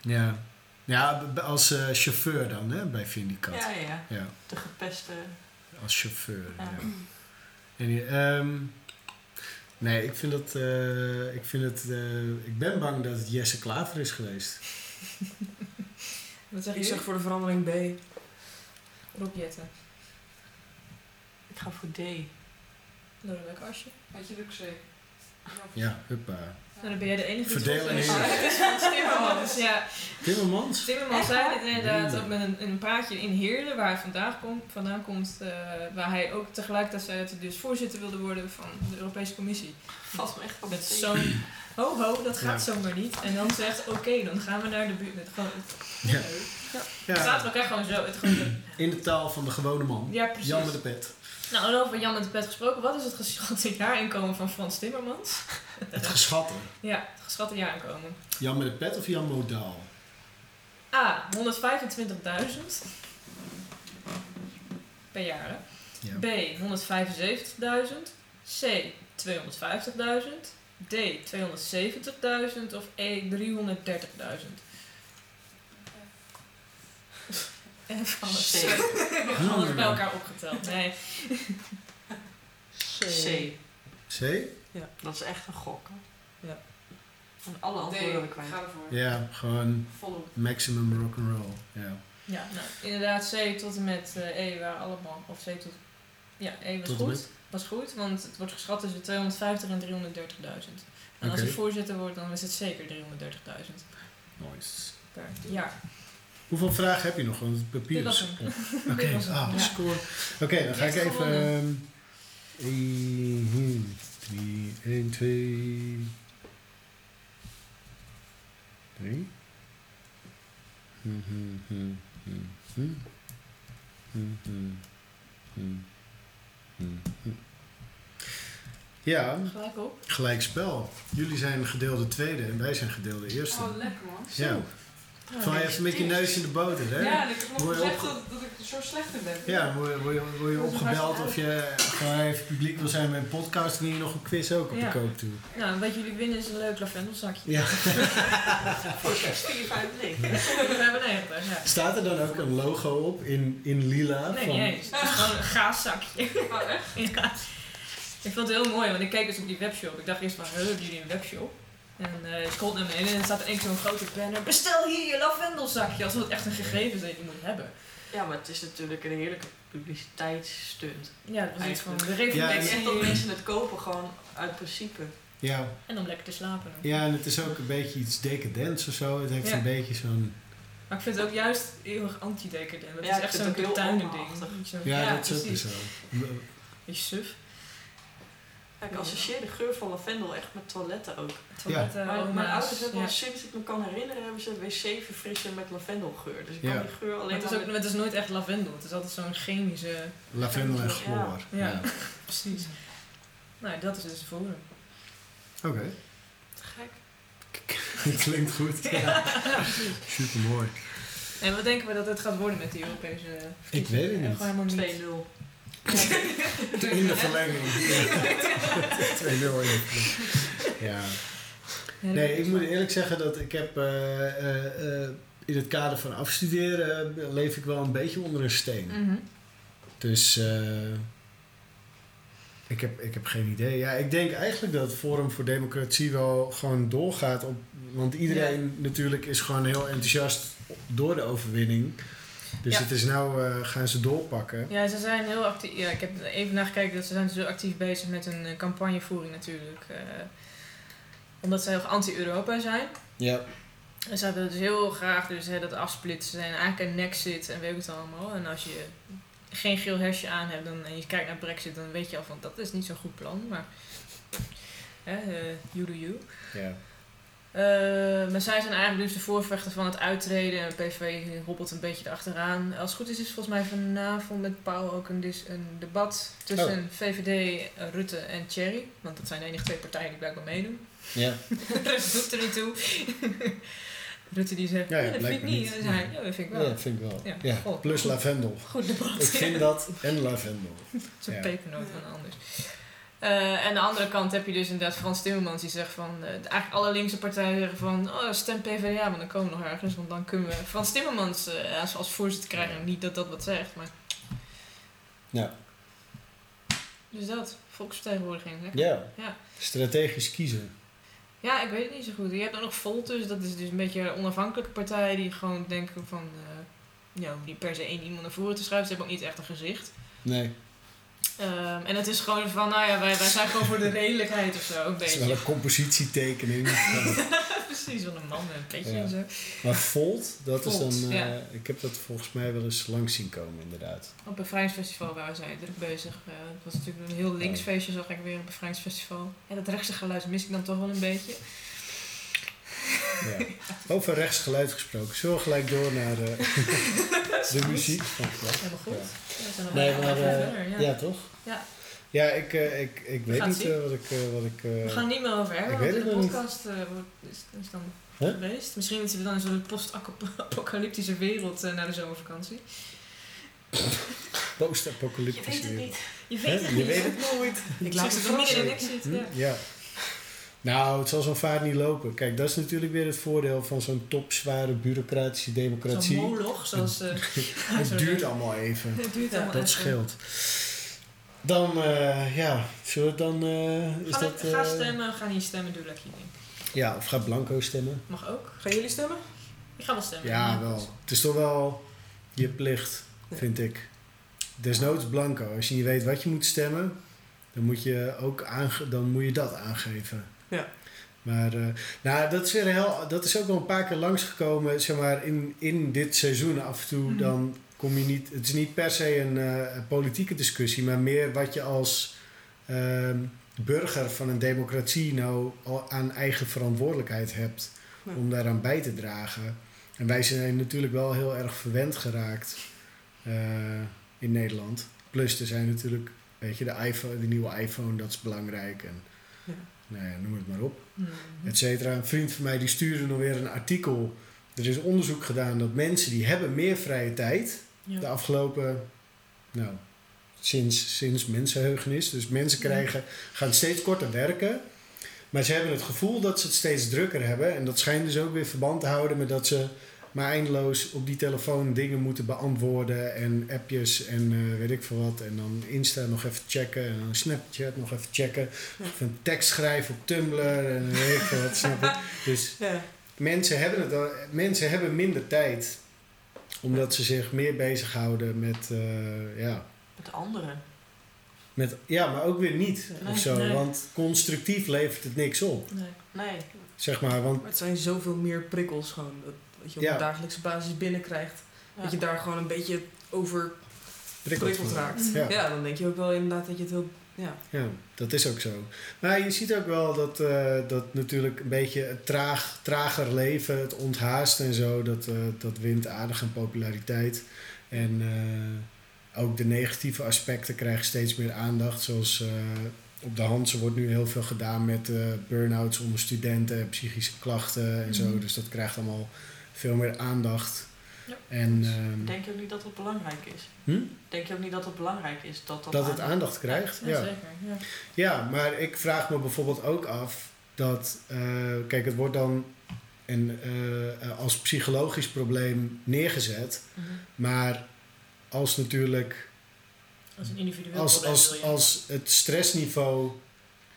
ja. Ja, als eh, chauffeur dan, hè, bij Vindicat. Ja, ja. Ja, De gepeste. als chauffeur. Ja. Ja. En, die, ehm, nee, ik vind dat, eh, ik vind het, eh, ik ben bang dat het Jesse Klaver is geweest. Wat zeg Ik je? zeg voor de verandering B. Rob Jetten. Ik ga voor D. Lodewijk Asscher. Had je C? Ja, huppa. Nou, dan ben jij de enige die het Verdeel en. Het Frans Timmermans. Ja, Timmermans? Timmermans Echt zei dit inderdaad ook met een, een praatje in Heerlen, waar hij vandaan komt, vandaan komt eh, waar hij ook tegelijkertijd zei dat hij dus voorzitter wilde worden van de Europese Commissie. Valt me echt op Met het zo'n ho ho, dat gaat Ja. zomaar niet. En dan zegt oké, dan gaan we naar de buurt. Het, gewoon, het, Ja. het staat Ja, elkaar gewoon zo. Het, gewoon, in de taal van de gewone man. ja, precies. Jan met de pet. Nou, en over Jan met de pet gesproken, wat is het geschatte jaarinkomen van Frans Timmermans? Het geschatte. Ja, het geschatte jaarinkomen. Jan met de pet of Jan Modaal? A. 125.000 per jaar. hè? Ja. B. 175.000. C. 250.000. D. 270.000. Of E. 330.000. alles. C. Alles bij elkaar opgeteld. Nee. C. C? Ja, dat is echt een gok. hè. Ja. En alle antwoorden we kwijt. Ga ervoor. Ja, gewoon Volop. maximum rock'n'roll. Ja. Ja, nou, inderdaad, C tot en met eh, E waren allemaal. Of C tot. Ja, E was Tot goed. met? Was goed, want het wordt geschat tussen 250 en 330.000. En als hij voorzitter wordt, dan is het zeker 330.000 Nice. per jaar. Hoeveel vragen heb je nog? Want het papier is op. Oké, ah, ja. score. Oké, dan ga ik even... gewonnen. ehm, 1, 3, 1, 2... 3. Hmm, hmm, hmm, hmm, hmm. Hmm, hmm, hmm, hmm, hmm. Ja, Gelijk op. gelijk spel. Jullie zijn gedeelde tweede en wij zijn gedeelde eerste. Oh, lekker man. ja, val je even met je neus in de boter, hè? Ja, en ik heb nog gezegd dat, dat ik zo slecht in ben. Ja, word je, word je, word je Dat is opgebeld of je gewoon even publiek wil zijn met een podcast, wil je nog een quiz ook op Ja. de koop toe. Nou, wat jullie winnen is een leuk lavendelsakje. Ja. Voor 4,95. 95, ja. Staat er dan ook een logo op in, in lila? Nee, van, is gewoon een gaaszakje. Oh, echt? ja. Ik vond het heel mooi, want ik keek dus op die webshop. Ik dacht eerst van, hebben jullie een webshop? En eh ik scroll naar beneden en er staat er één zo'n grote banner. Bestel hier je lavendelsakje. Alsof het echt een gegeven is dat je moet hebben. Ja, maar het is natuurlijk een heerlijke publiciteitsstunt. Ja, dat was iets van Eigenlijk. de Ik revolutie. echt dat mensen het kopen gewoon uit principe. Ja, En om lekker te slapen. ja, en het is ook een beetje iets decadents of zo. Het heeft Ja. een beetje zo'n... Maar ik vind het ook juist heel erg anti-decadent. Het Ja, is ik echt zo'n het ook heel tuinen ding. oma-achtig. Ja, dat is ook zo. Beetje suf. Ja, ik associeer de geur van lavendel echt met toiletten ook. Toiletten, Maar mijn ouders hebben ja. al sinds ik me kan herinneren, hebben ze wc-verfrisser met lavendelgeur. Dus ik Ja. kan die geur Maar alleen het is, maar ook, met- het is nooit echt lavendel. Het is altijd zo'n chemische... Lavendel en Ja. chloor. Ja. Ja. Precies. Nou, dat is dus de voren. Oké. Gek. Klinkt goed. Ja. Super mooi. En wat denken we dat het gaat worden met die Europese Ik weet het niet. Gewoon helemaal niet. 2-0. In de verlenging. 2-0 in de verlenging. Ja. Ja, Nee, ik moet eerlijk zeggen dat ik heb eh, eh, eh, in het kader van afstuderen leef ik wel een beetje onder een steen. Mhm. Dus ik, heb, ik heb geen idee. Ja, ik denk eigenlijk dat het Forum voor Democratie wel gewoon doorgaat. Op, want iedereen natuurlijk is gewoon heel enthousiast door de overwinning. Dus Ja. het is nou, eh, gaan ze doorpakken. Ja, ze zijn heel actief. Ja, ik heb er even naar gekeken dat ze zijn zo actief bezig met een eh, campagnevoering natuurlijk. eh, omdat ze heel anti-Europa zijn. Ja. En ze willen dus heel graag dus, hè, dat afsplitsen en eigenlijk een nexit en weet ik het allemaal. En als je geen geel hesje aan hebt dan, en je kijkt naar Brexit, dan weet je al van dat is niet zo'n goed plan. Maar hè, you do you. ja. Eh, maar zij zijn eigenlijk dus de voorvechter van het uittreden. En PV hobbelt een beetje erachteraan. Als het goed is, is volgens mij vanavond met Pauw ook een, dis- een debat tussen VVD, eh, Rutte en Thierry. Want dat zijn de enige twee partijen die blijkbaar meedoen. Ja. Rutte doet er niet toe. Rutte die zegt, Ja, dat vind ik niet. En hij, ja, dat vind ik wel. ja, vind ik wel. Ja. Plus lavendel. Goed debat. Ik vind dat en lavendel. Zo'n pepernoot van anders. Eh, en aan de andere kant heb je dus inderdaad Frans Timmermans die zegt van... eh, eigenlijk alle linkse partijen zeggen van... Oh, stem PvdA, maar dan komen we nog ergens. Want dan kunnen we Frans Timmermans eh, als, als voorzitter krijgen. Niet dat dat wat zegt, maar... Ja. Dus dat. Volksvertegenwoordiging. Lekker. Ja. Ja. Strategisch kiezen. Ja, ik weet het niet zo goed. Je hebt ook nog Volt dus. Dat is dus een beetje een onafhankelijke partij die gewoon denken van... ja, die per se één iemand naar voren te schuiven. Ze hebben ook niet echt een gezicht. Nee. Ehm, en het is gewoon van, nou ja, wij, wij zijn gewoon voor de redelijkheid of zo. Een Het is beetje. wel een compositietekening. Precies, van een man met een petje Ja. en zo. maar Volt, dat is dan... eh, ja. Ik heb dat volgens mij wel eens langs zien komen, inderdaad. Op een bevrijdingsfestival waren zij druk bezig. Eh, het was natuurlijk een heel links feestje, zag ik weer op een bevrijdingsfestival. En dat rechtse geluid mis ik dan toch wel een beetje. Ja. Over rechtsgeluid gesproken. Zullen we gelijk door naar eh, de muziek? Helemaal goed. Ja. Ja, we zijn nog Nee, maar... eh, verder, ja. ja. toch? Ja. Ja, ik, eh, ik, ik weet niet wat ik... wat ik eh, We gaan er niet meer over hebben, ik want weet de niet. podcast eh, wordt, is, is dan Huh? geweest. Misschien zitten we dan in zo'n post-apocalyptische wereld eh, naar de zomervakantie. Post-apocalyptische Je weet het wereld. Je weet het Je niet. weet het nooit. Ik laat het het midden in verrassen. niks Hm? zitten. Ja. Nou, het zal zo'n vaart niet lopen. Kijk, dat is natuurlijk weer het voordeel van zo'n topzware bureaucratische Zo'n democratie. moloch, zoals... eh, Het duurt allemaal even. Het duurt allemaal Dat even. scheelt. Dan, eh, ja, zullen we dan... eh, is Ga, dat, ga eh, stemmen, ga niet stemmen, doe lekker je ding. Ja, of ga blanco stemmen. Mag ook. Gaan jullie stemmen? Ik ga wel stemmen. Ja, wel. Het is toch wel je plicht, vind ik. Desnoods blanco. Als je niet weet wat je moet stemmen, dan moet je, ook aange dan moet je dat aangeven. Ja. Maar eh, nou, dat, is weer heel, dat is ook wel een paar keer langsgekomen, zeg maar, in, in dit seizoen af en toe. Mhm. Dan kom je niet, het is niet per se een eh, politieke discussie, maar meer wat je als ehm, burger van een democratie nou aan eigen verantwoordelijkheid hebt Ja. om daaraan bij te dragen. En wij zijn natuurlijk wel heel erg verwend geraakt eh, in Nederland. Plus er zijn natuurlijk, weet je, de, iPhone, de nieuwe iPhone, dat is belangrijk. En Ja. Nou ja, noem het maar op et cetera. Een vriend van mij die stuurde nog weer een artikel. Er is onderzoek gedaan dat mensen die hebben meer vrije tijd Ja. de afgelopen, nou, sinds, sinds mensenheugenis. Dus mensen krijgen, gaan steeds korter werken. Maar ze hebben het gevoel dat ze het steeds drukker hebben. En dat schijnt dus ook weer verband te houden met dat ze maar eindeloos op die telefoon dingen moeten beantwoorden. En appjes en eh, weet ik veel wat. En dan Insta nog even checken. En dan Snapchat nog even checken. Of een tekst schrijven op Tumblr. En weet ik veel wat, snap je? Dus Ja. mensen hebben, het, al- mensen hebben minder tijd. Omdat ze zich meer bezighouden met, eh, ja, Met de anderen. met... Ja, maar ook weer niet. Nee, of zo. nee. Want constructief levert het niks op. Nee. Nee. Zeg maar, want... Maar het zijn zoveel meer prikkels gewoon. Dat, dat je op Ja. een dagelijkse basis binnenkrijgt. Ja. Dat je daar gewoon een beetje over prikkeld raakt. Ja. Ja. dan denk je ook wel inderdaad dat je het heel... Ja, Ja, dat is ook zo. Maar je ziet ook wel dat, eh, dat natuurlijk een beetje het traag, trager leven, het onthaast en zo, dat, eh, dat wint aardig aan populariteit. En eh, ook de negatieve aspecten krijgen steeds meer aandacht, zoals eh, op de Hansen wordt nu heel veel gedaan met eh burn-outs onder studenten, psychische klachten en zo. Mhm. Dus dat krijgt allemaal veel meer aandacht. Ja. En ehm, Denk je ook niet dat het belangrijk is? Hm? Denk je ook niet dat het belangrijk is dat dat, dat het aandacht krijgt. Ja, Ja, zeker. Ja. ja, maar ik vraag me bijvoorbeeld ook af dat, eh, kijk, het wordt dan een, eh, als psychologisch probleem neergezet, Mhm. maar als natuurlijk Als een individueel als, probleem als, als het stressniveau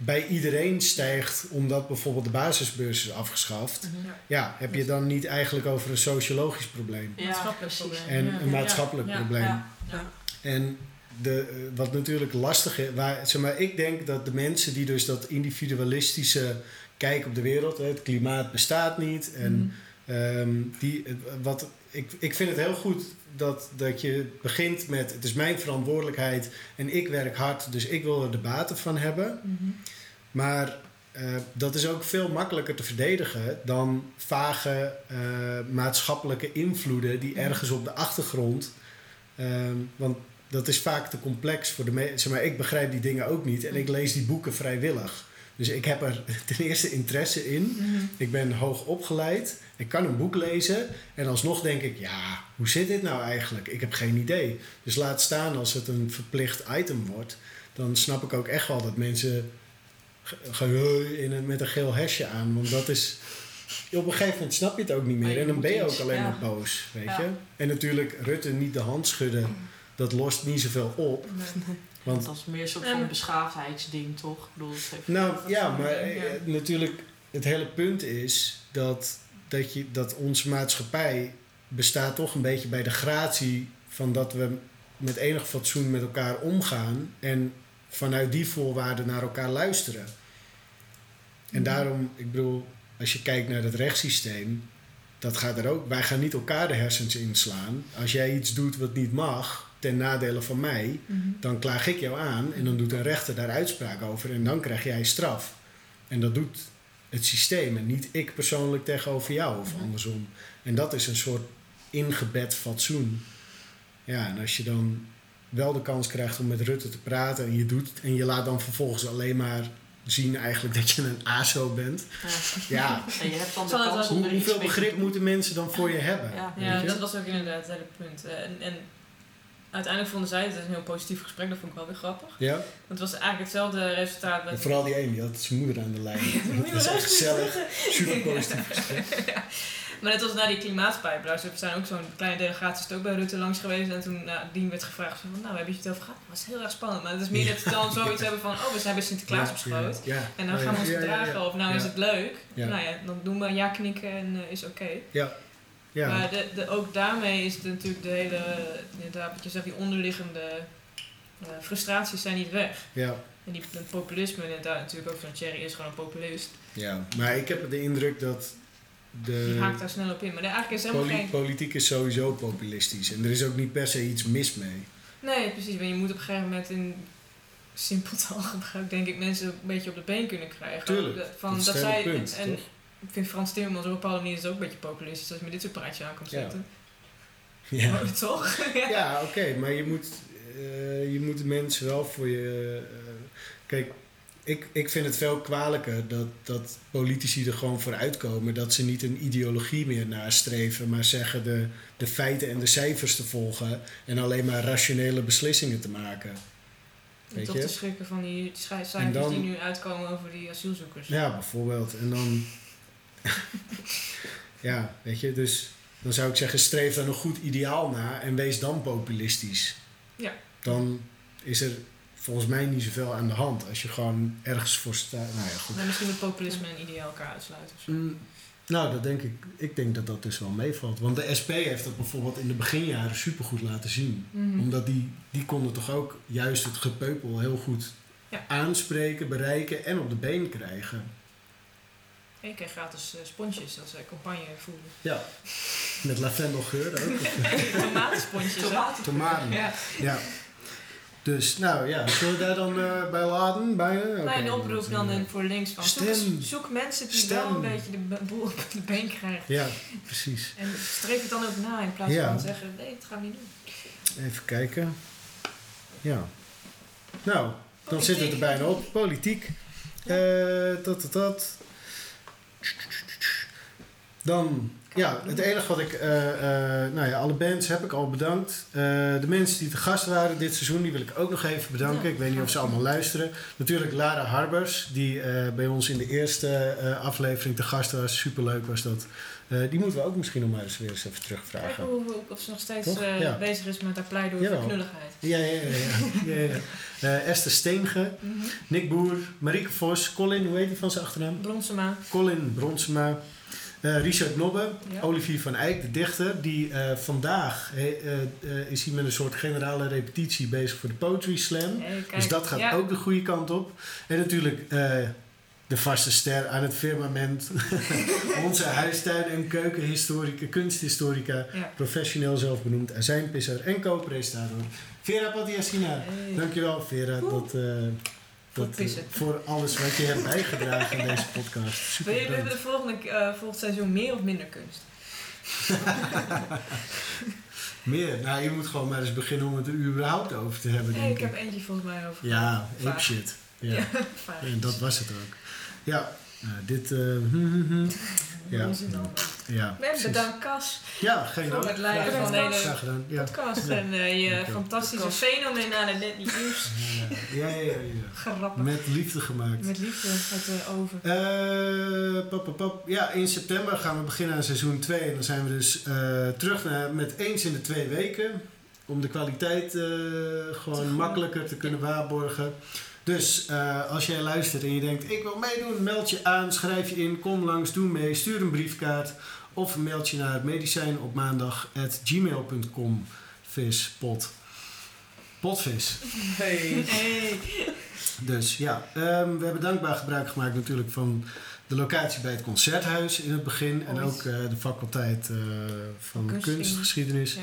bij iedereen stijgt omdat bijvoorbeeld de basisbeurs is afgeschaft, Mhm. Ja. ja, heb je dan niet eigenlijk over een sociologisch probleem Ja, maatschappelijk precies. probleem. en Ja. een maatschappelijk Ja. probleem. Ja. Ja. En de, eh, wat natuurlijk lastig is, waar, zeg maar, ik denk dat de mensen die dus dat individualistische kijk op de wereld, hè, het klimaat bestaat niet, en Mhm. Ehm, die, het- wat, ik, ik vind het heel goed dat, dat je begint met: het is mijn verantwoordelijkheid en ik werk hard, dus ik wil er de baten van hebben. Mhm. Maar eh, dat is ook veel makkelijker te verdedigen dan vage eh, maatschappelijke invloeden die Mhm. ergens op de achtergrond. ehm, want dat is vaak te complex voor de mensen. Zeg maar, ik begrijp die dingen ook niet en ik lees die boeken vrijwillig. Dus ik heb er ten eerste interesse in. Mhm. Ik ben hoog opgeleid. Ik kan een boek lezen. En alsnog denk ik, ja, hoe zit dit nou eigenlijk? Ik heb geen idee. Dus laat staan als het een verplicht item wordt. Dan snap ik ook echt wel dat mensen ge- in een, met een geel hesje aan. Want dat is... Op een gegeven moment snap je het ook niet meer. En dan ben je ook alleen ja. maar boos, weet Ja. je. En natuurlijk, Rutte niet de hand schudden. Dat lost niet zoveel op. Nee. Want Dat is meer een soort van beschaafdheidsding, toch? Ik bedoel, het heeft Nou ja, maar een- eh, ja. natuurlijk, het hele punt is dat, dat, je, dat onze maatschappij bestaat toch een beetje bij de gratie van dat we met enig fatsoen met elkaar omgaan en vanuit die voorwaarden naar elkaar luisteren. En Mhm. daarom, ik bedoel, als je kijkt naar het rechtssysteem, dat gaat er ook. Wij gaan niet elkaar de hersens inslaan. Als jij iets doet wat niet mag, ten nadele van mij, Mhm. dan klaag ik jou aan en dan doet een rechter daar uitspraak over en dan krijg jij straf. En dat doet het systeem en niet ik persoonlijk tegenover jou of Mhm. andersom. En dat is een soort ingebed fatsoen. Ja, en als je dan wel de kans krijgt om met Rutte te praten en je doet en je laat dan vervolgens alleen maar zien eigenlijk dat je een ASO bent. Ja. Ja, En je hebt dan de kans om hoeveel begrip moeten mensen dan voor je hebben? Ja. weet Ja, je? dat was ook inderdaad het hele punt. Eh, En, en uiteindelijk vonden zij het een heel positief gesprek, dat vond ik wel weer grappig. Ja? Want het was eigenlijk hetzelfde resultaat. En Met vooral die ene, die had zijn moeder aan de lijn. Dat was echt gezellig, super positief gesprek. Maar net als na die klimaatspijpluis, er zijn ook zo'n kleine delegatie is ook bij Rutte langs geweest. En toen nou, Dien werd gevraagd van, nou, waar heb je het over gehad? Dat was heel erg spannend. Maar het is meer dat ze dan zoiets hebben van, oh, we zijn bij Sinterklaas op schoot. Ja, ja. En dan Oh, gaan we ja. ons Ja, ja, gedragen. ja. Of nou is Ja. het leuk. Ja. Nou ja, dan doen we ja knikken en eh, is oké. Ja. Ja. Maar de, de, ook daarmee is het natuurlijk de hele, inderdaad, wat je zegt, die onderliggende eh, frustraties zijn niet weg. ja. En die dat populisme, inderdaad, natuurlijk ook van Thierry is gewoon een populist. Ja, maar ik heb de indruk dat de Die haakt daar snel op in. Maar eigenlijk is helemaal poli- geen... politiek is sowieso populistisch. En er is ook niet per se iets mis mee. Nee, precies. Maar je moet op een gegeven moment in simpel taalgebruik, denk ik, mensen een beetje op de been kunnen krijgen. Tuurlijk, Van, dat zij, punt, en toch? Ik vind Frans Timmermans op een bepaalde manier is ook een beetje populistisch als je met dit soort praatje aan komt zetten. Ja, toch? ja. ja oké, maar je moet, eh, je moet de mensen wel voor je... eh, kijk, ik, ik vind het veel kwalijker dat, dat politici er gewoon voor uitkomen... dat ze niet een ideologie meer nastreven... maar zeggen de, de feiten en de cijfers te volgen... en alleen maar rationele beslissingen te maken. En toch te schrikken van die cijfers dan- die nu uitkomen over die asielzoekers. Ja, bijvoorbeeld. En dan. ja, weet je, dus dan zou ik zeggen: streef dan een goed ideaal na en wees dan populistisch. Ja. Dan is er volgens mij niet zoveel aan de hand als je gewoon ergens voor staat. Nou ja, goed. Maar misschien met populisme en ideaal elkaar uitsluiten. of zo. Mm, nou, dat denk ik. Ik denk dat dat dus wel meevalt. Want de SP heeft dat bijvoorbeeld in de beginjaren supergoed laten zien. Mhm. Omdat die, die konden toch ook juist het gepeupel heel goed Ja. aanspreken, bereiken en op de been krijgen. Ik kreeg gratis eh, sponsjes als zij campagne voerden. Ja, met lavendelgeur ook. Tomatensponsjes? Tomaten. Tomaten. Ja. Ja. Dus, nou ja, zullen we daar dan eh, bij laten? Bijna? Oké, Nee, een oproep dat, dan eh, in voor links van zoek, Stem. zoek mensen die Stem. wel een beetje de boel op de been krijgen. Ja, precies. En streef het dan ook na in plaats Ja. van zeggen, nee, dat gaan we niet doen. Even kijken. Ja. Nou, Dan zit het er bijna op. Politiek. Eh tot, tot, tot. Dan, ja, het enige wat ik, eh, eh, nou ja, alle bands heb ik al bedankt. Eh, de mensen die te gast waren dit seizoen, die wil ik ook nog even bedanken. Ja, ik weet niet of ze allemaal luisteren. Natuurlijk Lara Harbers, die bij ons in de eerste aflevering te gast was. Superleuk was dat. Eh, die moeten we ook misschien nog maar eens weer eens even Kijken terugvragen. hoe, hoe- of ze nog steeds eh, Ja. bezig is met haar pleidooi voor knulligheid. Ja, ja, ja. ja. ja. Eh, Esther Steenge, Mhm. Nick Boer, Marieke Vos, Colin, hoe heet die van zijn achternaam? Bronsema. Colin Bronsema, Richard Nobbe. Olivier van Eyck, de dichter. Die vandaag is hij met een soort generale repetitie bezig voor de Poetry Slam. Hey, dus dat gaat ook de goede kant op. En natuurlijk de vaste ster aan het firmament. Onze huistuin- en keukenhistorica, kunsthistorica. Ja. Professioneel zelf benoemd, azijnpisser en co-presentator. Vera Patiasina. Hey. Dankjewel Vera dat, eh, Voor dat, eh, voor alles wat je hebt bijgedragen in deze podcast. Super Wil je, we hebben de volgende, eh, volgend seizoen meer of minder kunst? Meer. Nou, je moet gewoon maar eens beginnen om het er überhaupt over te hebben, Nee, denk ik ik. heb eentje volgens mij over. Ja, ape shit. Ja. En dat was het ook. Ja, nou, dit... eh, hm, hm, hm. Ja. Ja, precies. bedankt Cas Ja, geen voor dank. het leiden van deze. Ja. podcast. Ja. En eh, je fantastische fenomenale net niet nieuws. Ja, ja, ja, ja. Grappig. Met liefde gemaakt. Met liefde uit de oven. Eh, pap, pap, pap. Ja, in september gaan we beginnen aan seizoen 2. En dan zijn we dus eh, terug naar, met eens in de twee weken. Om de kwaliteit eh, gewoon makkelijker te kunnen waarborgen. Dus eh, als jij luistert en je denkt, ik wil meedoen, meld je aan, schrijf je in, kom langs, doe mee, stuur een briefkaart. Of meld je naar medicijn op maandag at gmail.com. Vispot. Potvis. Hey. Hey. Dus ja, ehm, we hebben dankbaar gebruik gemaakt natuurlijk van de locatie bij het Concerthuis in het begin. En ook eh, de faculteit eh, van Kunstgeschiedenis. kunstgeschiedenis. Ja.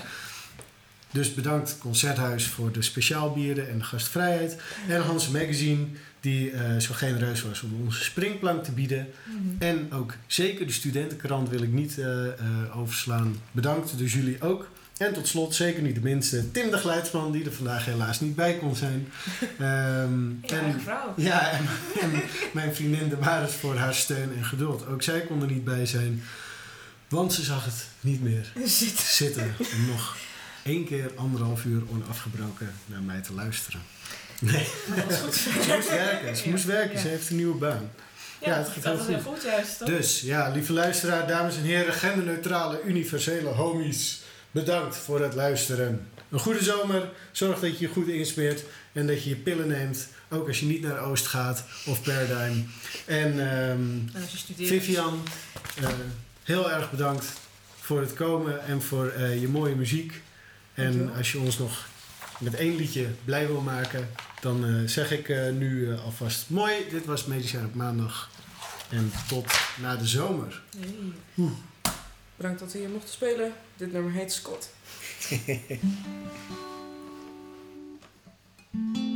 Dus bedankt Concerthuis voor de speciaalbieren en de gastvrijheid. En Hans Magazine die eh, zo genereus was om onze springplank te bieden. Mhm. En ook zeker de studentenkrant wil ik niet eh, eh, overslaan. Bedankt, dus jullie ook. En tot slot, zeker niet de minste, Tim de Geleidsman, die er vandaag helaas niet bij kon zijn. Ehm, Je eigen vrouw. ja, en, en mijn vriendin de Maris voor haar steun en geduld. Ook zij kon er niet bij zijn, want ze zag het niet meer Zit. zitten om nog één keer anderhalf uur onafgebroken naar mij te luisteren. Nee, Dat is goed. ze moest werken, ze moest werken, Ja. ze heeft een nieuwe baan. Ja, het gaat heel heel goed juist, toch? Dus ja, lieve luisteraar, dames en heren, genderneutrale, universele homies, bedankt voor het luisteren. Een goede zomer, zorg dat je je goed insmeert en dat je je pillen neemt, ook als je niet naar Oost gaat of Paradigm. En ehm, En als je studeert. Vivian, eh, heel erg bedankt voor het komen en voor eh, je mooie muziek. En als je ons nog met één liedje blij wil maken, dan eh, zeg ik eh, nu eh, alvast mooi. Dit was Medicijn op maandag. En tot na de zomer. Hey. Bedankt dat we hier mochten spelen. Dit nummer heet Scott.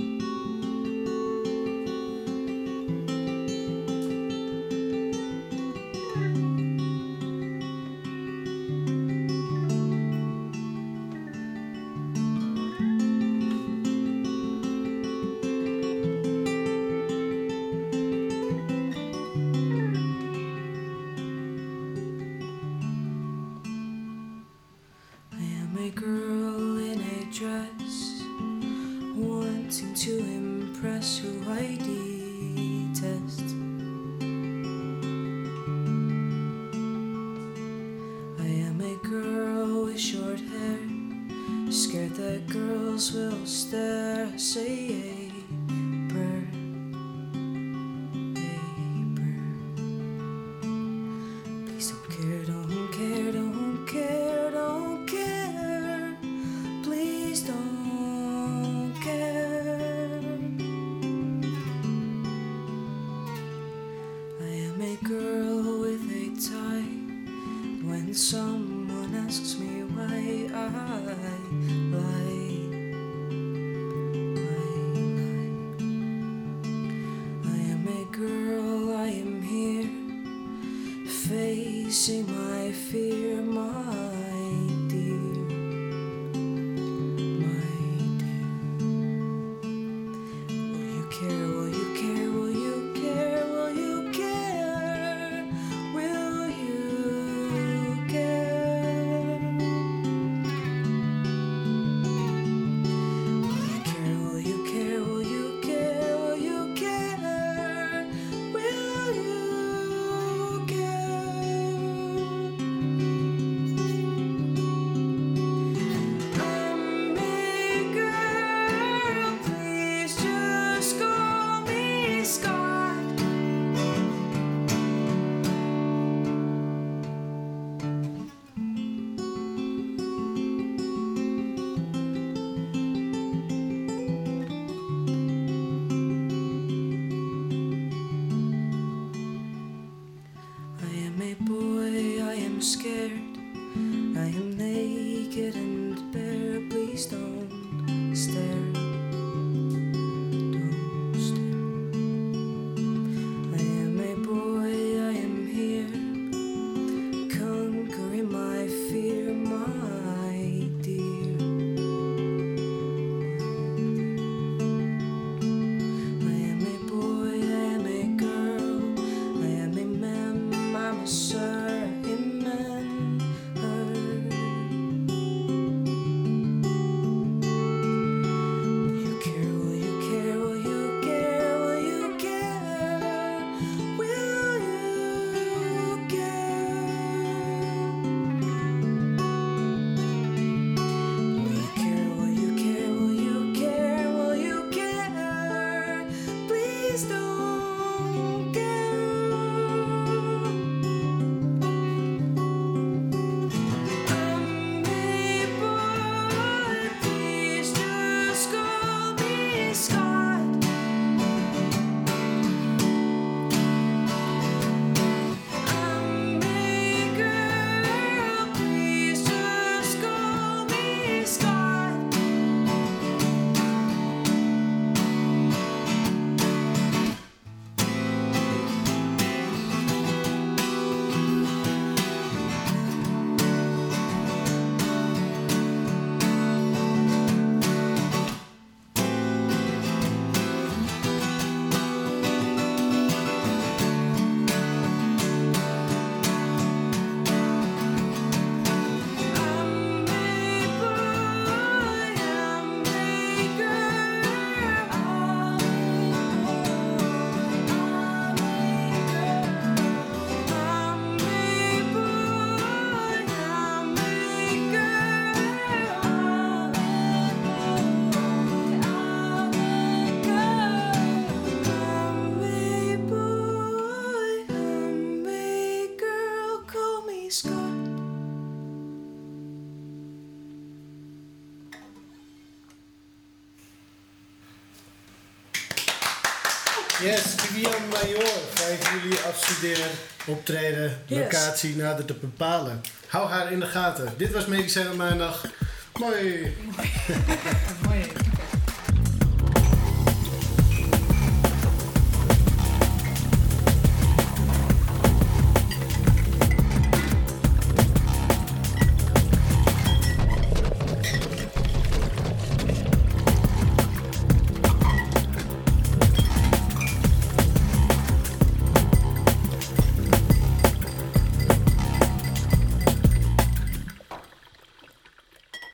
Vivian Major, 5 juli afstuderen, optreden, Yes. locatie nader te bepalen. Hou haar in de gaten. Dit was Medicijn op maandag. Mooi.